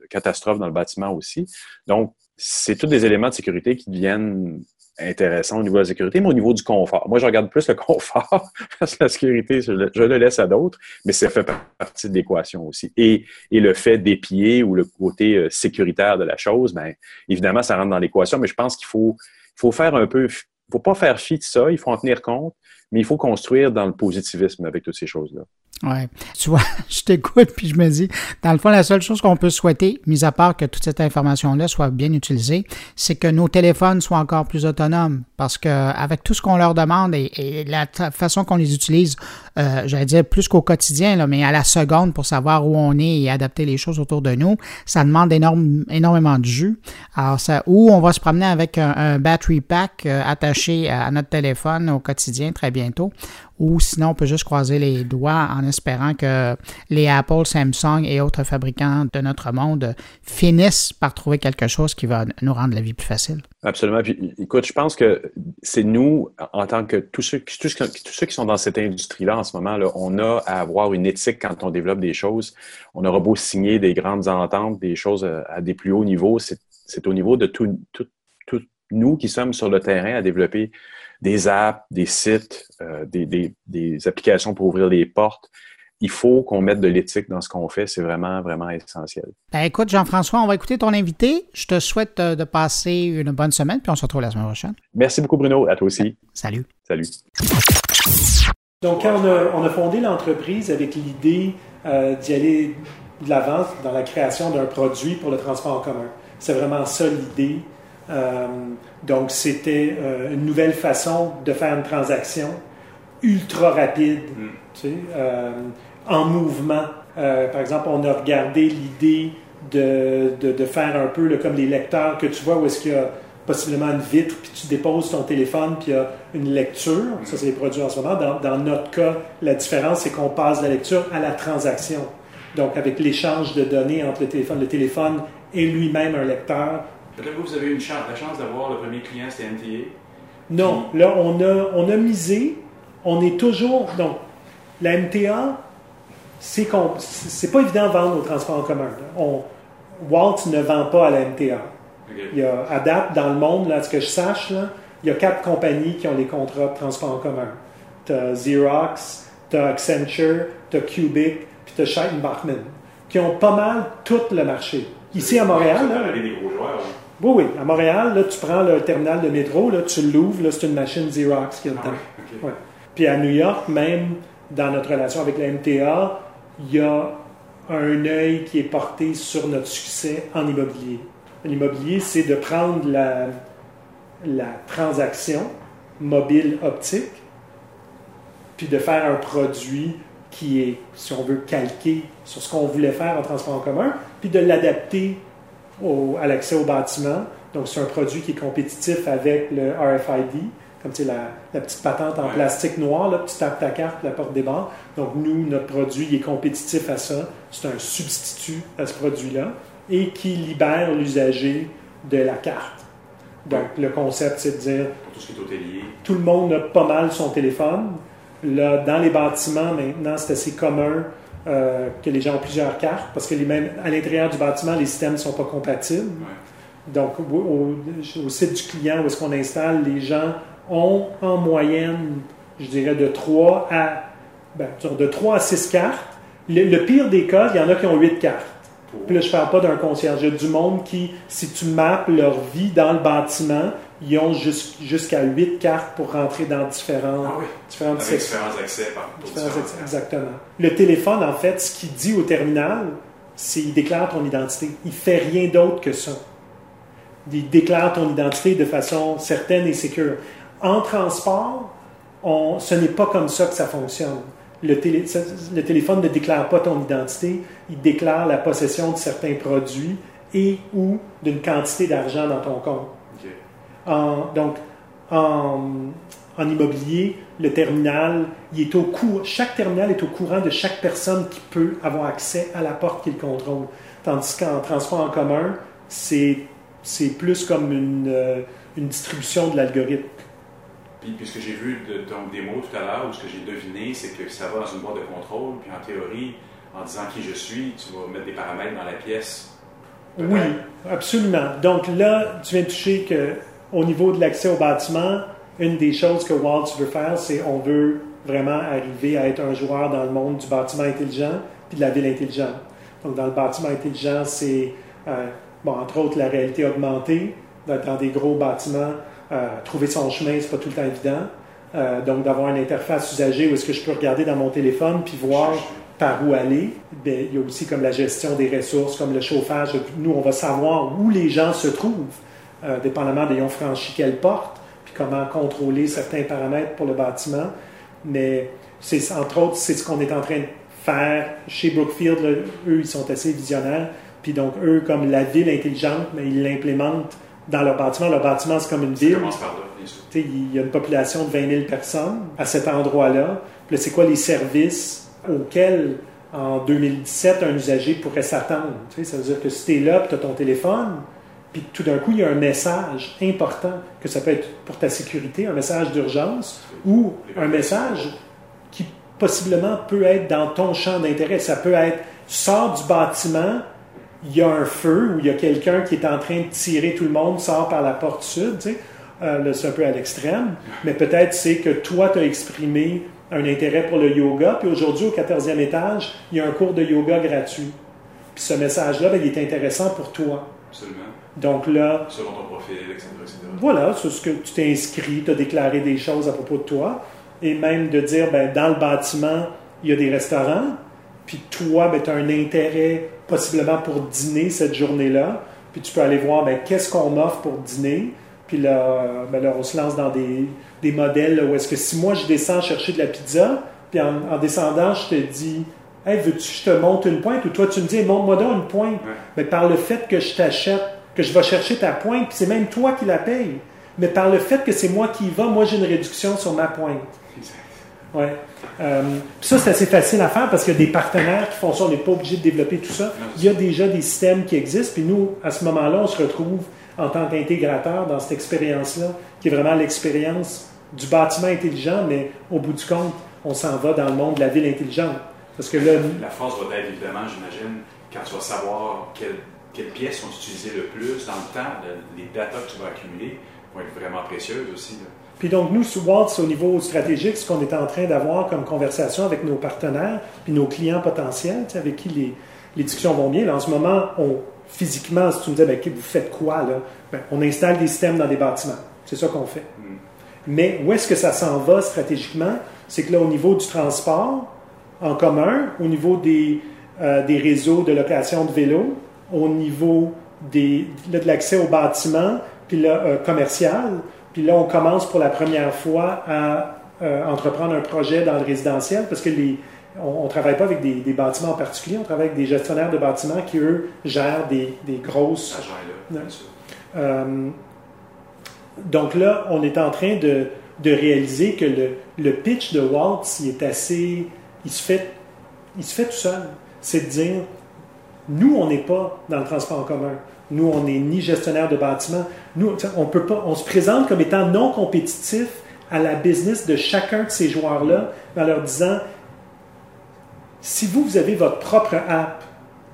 catastrophe dans le bâtiment aussi. Donc, c'est tous des éléments de sécurité qui deviennent intéressants au niveau de la sécurité, mais au niveau du confort. Moi, je regarde plus le confort parce que la sécurité, je le, laisse à d'autres, mais ça fait partie de l'équation aussi. Et, le fait d'épier ou le côté euh, sécuritaire de la chose, bien, évidemment, ça rentre dans l'équation, mais je pense qu'il faut, faut faire un peu, il faut pas faire fi de ça, il faut en tenir compte, mais il faut construire dans le positivisme avec toutes ces choses-là. Ouais. Tu vois, je t'écoute puis je me dis, dans le fond, la seule chose qu'on peut souhaiter, mis à part que toute cette information-là soit bien utilisée, c'est que nos téléphones soient encore plus autonomes. Parce que avec tout ce qu'on leur demande et, la façon qu'on les utilise, euh, j'allais dire plus qu'au quotidien, mais à la seconde pour savoir où on est et adapter les choses autour de nous, ça demande énorme, énormément de jus. Alors, ça, ou on va se promener avec un, battery pack euh, attaché à notre téléphone au quotidien très bientôt, ou sinon on peut juste croiser les doigts en espérant que les Apple, Samsung et autres fabricants de notre monde finissent par trouver quelque chose qui va nous rendre la vie plus facile. Absolument. Puis, écoute, je pense que c'est nous, en tant que tous ceux, tous, ceux qui sont dans cette industrie-là en ce moment, là, on a à avoir une éthique quand on développe des choses. On aura beau signer des grandes ententes, des choses à, des plus hauts niveaux, c'est au niveau de tous nous qui sommes sur le terrain à développer des apps, des sites, euh, des, applications pour ouvrir les portes. Il faut qu'on mette de l'éthique dans ce qu'on fait. C'est vraiment, vraiment essentiel. Ben, écoute, Jean-François, on va écouter ton invité. Je te souhaite euh, de passer une bonne semaine, puis on se retrouve la semaine prochaine. Merci beaucoup, Bruno. À toi aussi. Salut. Salut. Donc, quand on a, fondé l'entreprise avec l'idée euh, d'y aller de l'avant dans la création d'un produit pour le transport en commun, c'est vraiment ça l'idée. Euh, donc, c'était euh, une nouvelle façon de faire une transaction ultra rapide, mm. tu sais, euh, en mouvement. par exemple, on a regardé l'idée de, de, faire un peu comme les lecteurs que tu vois où est-ce qu'il y a possiblement une vitre, puis tu déposes ton téléphone, puis il y a une lecture. Ça, c'est les produits en ce moment. Dans, dans notre cas, la différence, c'est qu'on passe de la lecture à la transaction. Donc, avec l'échange de données entre le téléphone, le téléphone est lui-même un lecteur, Peut-être que vous avez eu une chance, la chance d'avoir le premier client, c'était MTA. Non, là, on a, on a misé, on est toujours. Donc, la MTA, c'est c'est pas évident de vendre au transport en commun. On, Walt ne vend pas à la MTA. Il y a ADAP dans le monde, là, ce que je sache, là, il y a quatre compagnies qui ont les contrats de transport en commun. Tu as Xerox, tu as Accenture, tu as Cubic, puis tu as Scheiten Bachman, qui ont pas mal tout le marché. Ici à Montréal. Là, des gros joueurs, oui, oui. À Montréal, là, tu prends le terminal de métro, là, tu l'ouvres, là, c'est une machine Xerox qui a dedans. Ah Puis à New York, même dans notre relation avec la MTA, il y a un œil qui est porté sur notre succès en immobilier. L'immobilier, c'est de prendre la, la transaction mobile optique, puis de faire un produit qui est, si on veut, calqué sur ce qu'on voulait faire en transport en commun, puis de l'adapter à l'accès au bâtiment. Donc, c'est un produit qui est compétitif avec le RFID, comme tu sais, la, petite patente en plastique noir, là, tu tapes ta carte, la porte débarre. Donc, nous, notre produit est compétitif à ça. C'est un substitut à ce produit-là et qui libère l'usager de la carte. Donc, le concept, c'est de dire. tout ce qui est hôtelier. Tout le monde a pas mal son téléphone. Là, dans les bâtiments, maintenant, c'est assez commun euh, que les gens ont plusieurs cartes, parce que les mêmes, à l'intérieur du bâtiment, les systèmes ne sont pas compatibles. Donc, au, site du client où est-ce qu'on installe, les gens ont en moyenne, je dirais, de 3 à, ben, de 3 à 6 cartes. Le, pire des cas, il y en a qui ont 8 cartes. Puis là, je ne parle pas d'un concierge. Il y a du monde qui, si tu mappes leur vie dans le bâtiment, ils ont jusqu'à 8 cartes pour rentrer dans différents, ah différentes sections. Différents accès. exactement. Le téléphone, en fait, ce qu'il dit au terminal, c'est qu'il déclare ton identité. Il fait rien d'autre que ça. Il déclare ton identité de façon certaine et sécure. En transport, on, ce n'est pas comme ça que ça fonctionne. Le, le téléphone ne déclare pas ton identité, il déclare la possession de certains produits et ou d'une quantité d'argent dans ton compte donc, en, immobilier, le terminal, il est au courant, chaque terminal est au courant de chaque personne qui peut avoir accès à la porte qu'il contrôle. Tandis qu'en transport en commun, c'est, c'est plus comme une, euh, une distribution de l'algorithme. Puis, ce que j'ai vu de ton démo tout à l'heure, ou ce que j'ai deviné, c'est que ça va dans une boîte de contrôle, puis en théorie, en disant qui je suis, tu vas mettre des paramètres dans la pièce. Oui, absolument. Donc là, tu viens de toucher que au niveau de l'accès au bâtiment, une des choses que Waltz veut faire, c'est on veut vraiment arriver à être un joueur dans le monde du bâtiment intelligent puis de la ville intelligente. Donc, dans le bâtiment intelligent, c'est, euh, bon, entre autres, la réalité augmentée. Dans, des gros bâtiments, euh, trouver son chemin, c'est pas tout le temps évident. Euh, donc, d'avoir une interface usagée où est-ce que je peux regarder dans mon téléphone puis voir par où aller. Bien, il y a aussi comme la gestion des ressources, comme le chauffage. Nous, on va savoir où les gens se trouvent, euh, dépendamment d'ayant franchi quelle porte, puis comment contrôler certains paramètres pour le bâtiment. Mais c'est entre autres, c'est ce qu'on est en train de faire chez Brookfield. eux, ils sont assez visionnaires. Puis donc, eux, comme la ville intelligente, mais ils l'implémentent dans leur bâtiment. Leur bâtiment, c'est comme une ville. Il y a une population de 20 000 personnes à cet endroit-là. Puis c'est quoi les services auxquels, en 2017, un usager pourrait s'attendre? Ça veut dire que si tu es là, tu as ton téléphone, puis tout d'un coup, il y a un message important, que ça peut être pour ta sécurité, un message d'urgence, ou un message qui possiblement peut être dans ton champ d'intérêt. Ça peut être, sors du bâtiment, il y a un feu, ou il y a quelqu'un qui est en train de tirer tout le monde, sort par la porte sud. Euh, c'est un peu à l'extrême, mais peut-être c'est que toi, tu as exprimé un intérêt pour le yoga, puis aujourd'hui, au 14e étage, il y a un cours de yoga gratuit. Puis ce message-là, ben, il est intéressant pour toi. Absolument. Donc là. Selon ton profil, etc. Voilà, c'est ce que tu t'es inscrit, tu as déclaré des choses à propos de toi, et même de dire, ben, dans le bâtiment, il y a des restaurants, puis toi, ben, tu as un intérêt possiblement pour dîner cette journée-là, puis tu peux aller voir, ben, qu'est-ce qu'on offre pour dîner, puis là, ben, là, on se lance dans des, des modèles où est-ce que si moi, je descends chercher de la pizza, puis en, descendant, je te dis, hey, veux-tu que je te monte une pointe, ou toi, tu me dis, monte-moi donc une pointe. Mais par le fait que je t'achète que je vais chercher ta pointe, puis c'est même toi qui la paye. Mais par le fait que c'est moi qui y va, moi j'ai une réduction sur ma pointe. Ouais. Euh, ça, c'est assez facile à faire parce qu'il y a des partenaires qui font ça. On n'est pas obligé de développer tout ça. Il y a déjà des systèmes qui existent. Puis nous, à ce moment-là, on se retrouve en tant qu'intégrateur dans cette expérience-là, qui est vraiment l'expérience du bâtiment intelligent, mais au bout du compte, on s'en va dans le monde de la ville intelligente. Parce que là, la force va être évidemment, j'imagine, quand tu vas savoir quelle quelles pièces sont utilisées le plus dans le temps, les data que tu vas accumuler vont être vraiment précieuses aussi. Puis donc, nous, sous Waltz, au niveau stratégique, ce qu'on est en train d'avoir comme conversation avec nos partenaires, puis nos clients potentiels, avec qui les, les, discussions vont bien. en ce moment, on, physiquement, si tu me dis, ben, vous faites quoi, là? Ben, on installe des systèmes dans des bâtiments. C'est ça qu'on fait. Mm. Mais où est-ce que ça s'en va stratégiquement? C'est que là, au niveau du transport en commun, au niveau des, euh, des réseaux de location de vélos, au niveau des, de l'accès au bâtiment puis là, euh, commercial. Puis là, on commence pour la première fois à euh, entreprendre un projet dans le résidentiel parce que les, on ne travaille pas avec des, bâtiments en particulier, on travaille avec des gestionnaires de bâtiments qui, eux, gèrent des, des grosses... Euh, donc là, on est en train de, de réaliser que le, le, pitch de Waltz, il est assez... Il se fait, il se fait tout seul. C'est de dire, nous, on n'est pas dans le transport en commun. Nous, on n'est ni gestionnaire de bâtiment. Nous, on peut pas, on se présente comme étant non compétitif à la business de chacun de ces joueurs-là en leur disant si vous, vous avez votre propre app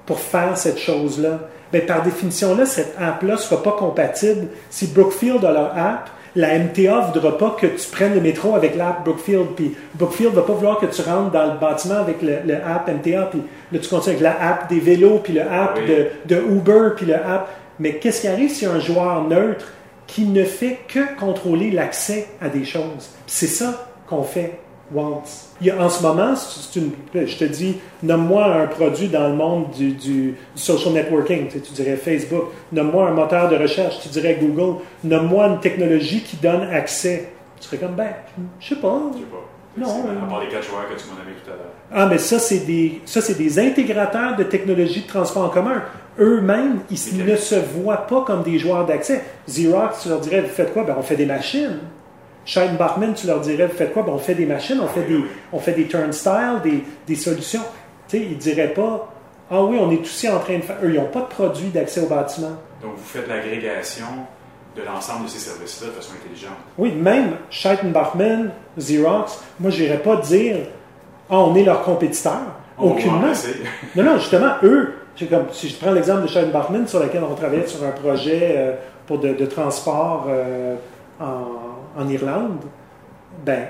pour faire cette chose-là, bien, par définition, là, cette app-là ne sera pas compatible. Si Brookfield a leur app, la MTA ne voudra pas que tu prennes le métro avec l'app Brookfield, puis Brookfield ne va pas vouloir que tu rentres dans le bâtiment avec le, app MTA, puis là tu continues avec la app des vélos, puis le app de, Uber, puis le app. Mais qu'est-ce qui arrive si un joueur neutre qui ne fait que contrôler l'accès à des choses? C'est ça qu'on fait il y a, en ce moment, je te dis, nomme-moi un produit dans le monde du, social networking, tu, dirais Facebook. Nomme-moi un moteur de recherche, tu dirais Google. Nomme-moi une technologie qui donne accès. Tu serais comme, ben, je sais pas. Je sais pas. Non. À part les quatre joueurs que tu m'en avais tout à l'heure. Ah, mais ça, c'est des, ça, c'est des intégrateurs de technologies de transport en commun. Eux-mêmes, ils ne se voient pas comme des joueurs d'accès. Xerox, tu leur dirais, vous faites quoi? Ben, on fait des machines. Shane Bachman, tu leur dirais, vous faites quoi? Ben, on fait des machines, on fait des, on fait des turnstiles, des, des solutions. Tu sais, ils ne diraient pas, ah oui, on est aussi en train de faire. Eux, ils n'ont pas de produit d'accès au bâtiment. Donc, vous faites l'agrégation de l'ensemble de ces services-là de façon intelligente. Oui, même Scheiten Bachman, Xerox, moi, je n'irais pas dire, ah, on est leur compétiteur. Aucunement. non, non, justement, eux, comme, si je prends l'exemple de Scheiten Bachman, sur lequel on travaillait sur un projet euh, pour de, de transport euh, en en Irlande, ben,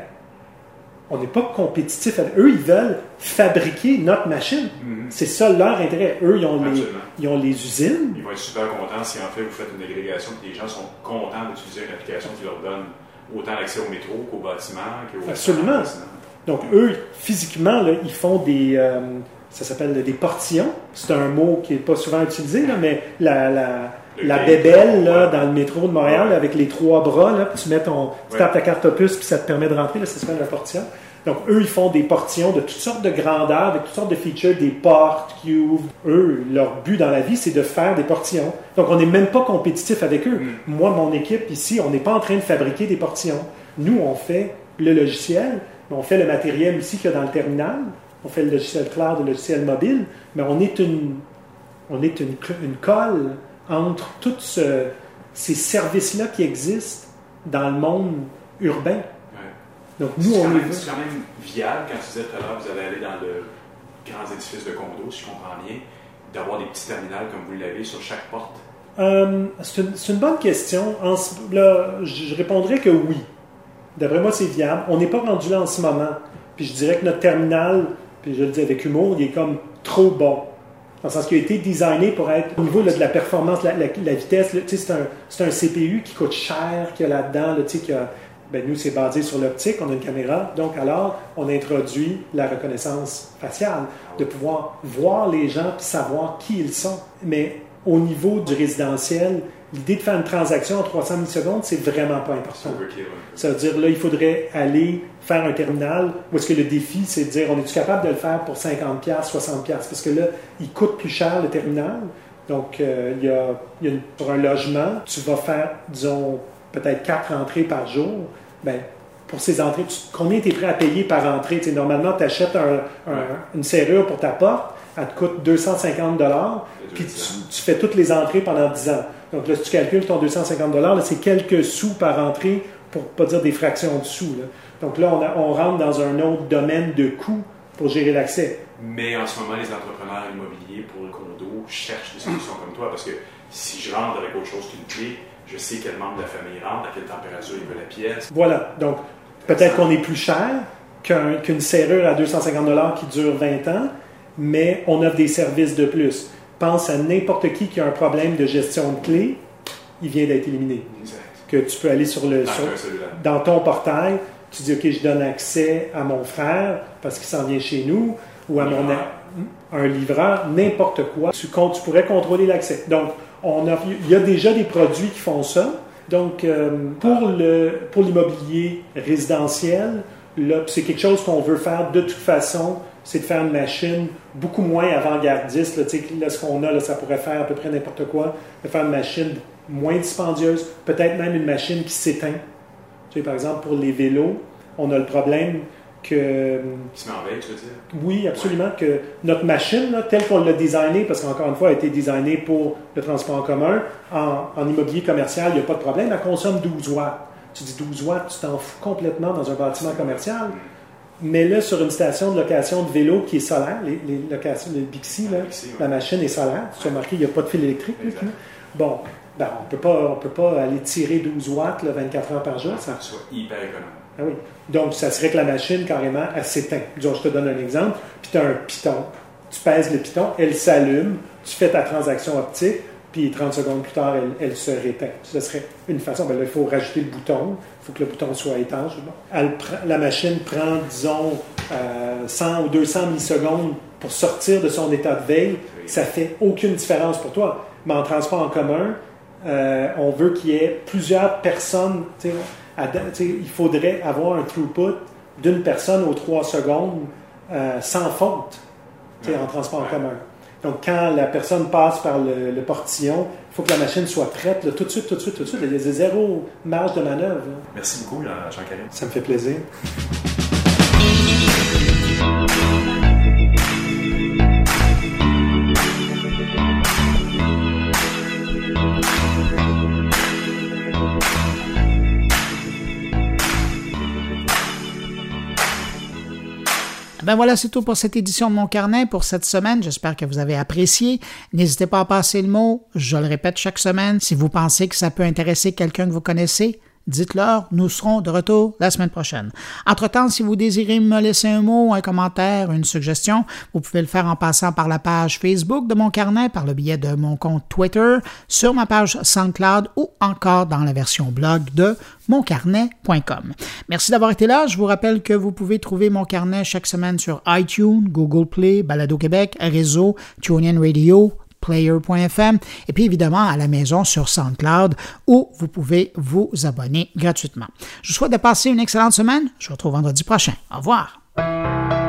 on n'est pas compétitif. Eux, ils veulent fabriquer notre machine. Mhm. C'est ça leur intérêt. Eux, ils ont, les, ils ont les usines. Ils vont être super contents si en fait vous faites une agrégation et les gens sont contents d'utiliser une application qui leur donne autant l'accès au métro qu'au bâtiment, Absolument. Donc, eux, physiquement, là, ils font des. euh, ça s'appelle des portillons. C'est un mot qui n'est pas souvent utilisé, là, mais la, la gate, bébelle là, dans le métro de Montréal, avec les trois bras, là, puis tu mets ton. Tu tapes ta carte opus, puis ça te permet de rentrer, là, ça s'appelle un portillon. Donc, eux, ils font des portillons de toutes sortes de grandeurs, avec toutes sortes de features, des portes qui ouvrent. Eux, leur but dans la vie, c'est de faire des portillons. Donc, on n'est même pas compétitif avec eux. Moi, mon équipe ici, on n'est pas en train de fabriquer des portillons. Nous, on fait le logiciel, on fait le matériel ici qu'il y a dans le terminal. On fait le logiciel cloud, le logiciel mobile, mais on est une, on est une, une colle entre tous ce- ces services-là qui existent dans le monde urbain. Ouais. Donc, nous, quand, on est. c'est quand même viable quand tu disais tout à l'heure, vous allez aller dans de grands édifices de condos, si je comprends bien, d'avoir des petits terminals comme vous l'avez sur chaque porte. Euh, c'est une, bonne question. En là, je, je répondrais que oui. D'après moi, c'est viable. On n'est pas rendu là en ce moment. Puis je dirais que notre terminal, puis je le dis avec humour, il est comme trop bon. Dans le sens qu'il a été designé pour être au niveau de la performance, la, la- la vitesse. c'est un, un CPU qui coûte cher, qu'il y a là-dedans. là, y a- ben, nous, c'est basé sur l'optique, on a une caméra. Donc, alors, on introduit la reconnaissance faciale, de pouvoir voir les gens puis savoir qui ils sont. Mais au niveau du résidentiel, l'idée de faire une transaction en 300 millisecondes, c'est vraiment pas important. Ça veut dire, là, il faudrait aller faire un terminal où est-ce que le défi, c'est de dire, on est-tu capable de le faire pour 50$, 60$? Parce que là, il coûte plus cher le terminal. Donc, euh, il y a, il y a une- pour un logement, tu vas faire, disons, peut-être quatre entrées par jour. Ben, pour ces entrées, tu- combien tu es prêt à payer par entrée? Normalement, tu achètes une serrure pour ta porte, elle te coûte 250 puis tu, tu fais toutes les entrées pendant 10 ans. Donc là, si tu calcules ton 250 là, c'est quelques sous par entrée, pour pas dire des fractions de sous. là. Donc là, on, a- on rentre dans un autre domaine de coûts pour gérer l'accès. Mais en ce moment, les entrepreneurs immobiliers pour le condo cherchent des solutions comme toi parce que si je rentre avec autre chose qu'une clé, je sais quel membre de la famille rentre, à quelle température il veut la pièce. Voilà. Donc, peut-être qu'on est plus cher qu'un- qu'une serrure à 250 qui dure 20 ans, mais on offre des services de plus. Pense à n'importe qui qui a un problème de gestion de clés, il vient d'être éliminé. Exact. Que tu peux aller sur le... Dans sur- dans ton portail, tu dis, OK, je donne accès à mon frère parce qu'il s'en vient chez nous, ou à mon Livreur. un livreur, n'importe quoi. Tu, tu pourrais contrôler l'accès. Donc, on a, il y a déjà des produits qui font ça. Donc, euh, pour le pour l'immobilier résidentiel, c'est quelque chose qu'on veut faire de toute façon, c'est de faire une machine beaucoup moins avant-gardiste. Là, là, ce qu'on a, là, ça pourrait faire à peu près n'importe quoi. De faire une machine moins dispendieuse, peut-être même une machine qui s'éteint. Tu sais, par exemple, pour les vélos, on a le problème que, Qui se met en veille, tu veux dire? oui, absolument, que notre machine, là, telle qu'on l'a designée, parce qu'encore une fois, elle a été designée pour le transport en commun, en, en immobilier commercial, il n'y a pas de problème, elle consomme 12 watts. Tu dis 12 watts, tu t'en fous complètement dans un bâtiment commercial. Mais là, sur une station de location de vélo qui est solaire, les, les locations, le Bixi, là, Bixi, ouais. la machine est solaire. Tu as remarqué, il n'y a pas de fil électrique. là. Bon, ben, on on peut pas aller tirer 12 watts là, 24 heures par jour. Ça, Ça soit hyper économe. ah oui. Donc, ça serait que la machine, carrément, elle s'éteint. Disons, je te donne un exemple. Puis tu as un piton. Tu pèses le piton, elle s'allume, tu fais ta transaction optique, puis 30 secondes plus tard, elle, elle se réteint. Ce serait une façon. Ben là, il faut rajouter le bouton. Il faut que le bouton soit étanche. Elle la machine prend, disons, euh, 100 ou 200 millisecondes pour sortir de son état de veille. Ça fait aucune différence pour toi. Mais en transport en commun, euh, on veut qu'il y ait plusieurs personnes. à- il faudrait avoir un throughput d'une personne aux trois secondes euh, sans faute en transport en commun. Donc, quand la personne passe par le, le portillon, il faut que la machine soit prête là, tout de suite, tout de suite, tout de suite. Il y a zéro marge de manœuvre. là. Merci beaucoup, Jean-Carré. Ça me fait plaisir. Ben voilà, c'est tout pour cette édition de Mon Carnet pour cette semaine. J'espère que vous avez apprécié. N'hésitez pas à passer le mot. Je le répète chaque semaine. Si vous pensez que ça peut intéresser quelqu'un que vous connaissez, dites-leur, nous serons de retour la semaine prochaine. Entre-temps, si vous désirez me laisser un mot, un commentaire, une suggestion, vous pouvez le faire en passant par la page Facebook de mon carnet, par le biais de mon compte Twitter, sur ma page SoundCloud ou encore dans la version blog de moncarnet.com. Merci d'avoir été là. Je vous rappelle que vous pouvez trouver mon carnet chaque semaine sur iTunes, Google Play, Balado Québec, Réseau, TuneIn Radio, player.fm et puis évidemment à la maison sur SoundCloud où vous pouvez vous abonner gratuitement. Je vous souhaite de passer une excellente semaine. Je vous retrouve vendredi prochain. Au revoir.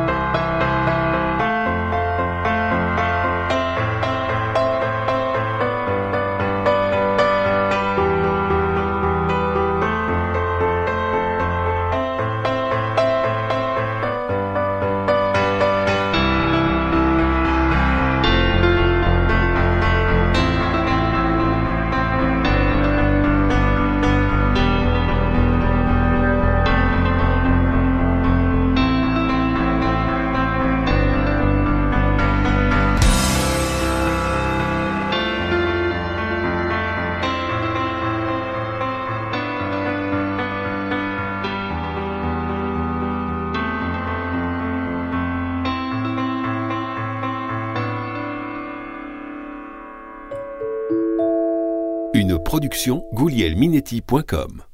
goulielminetti.com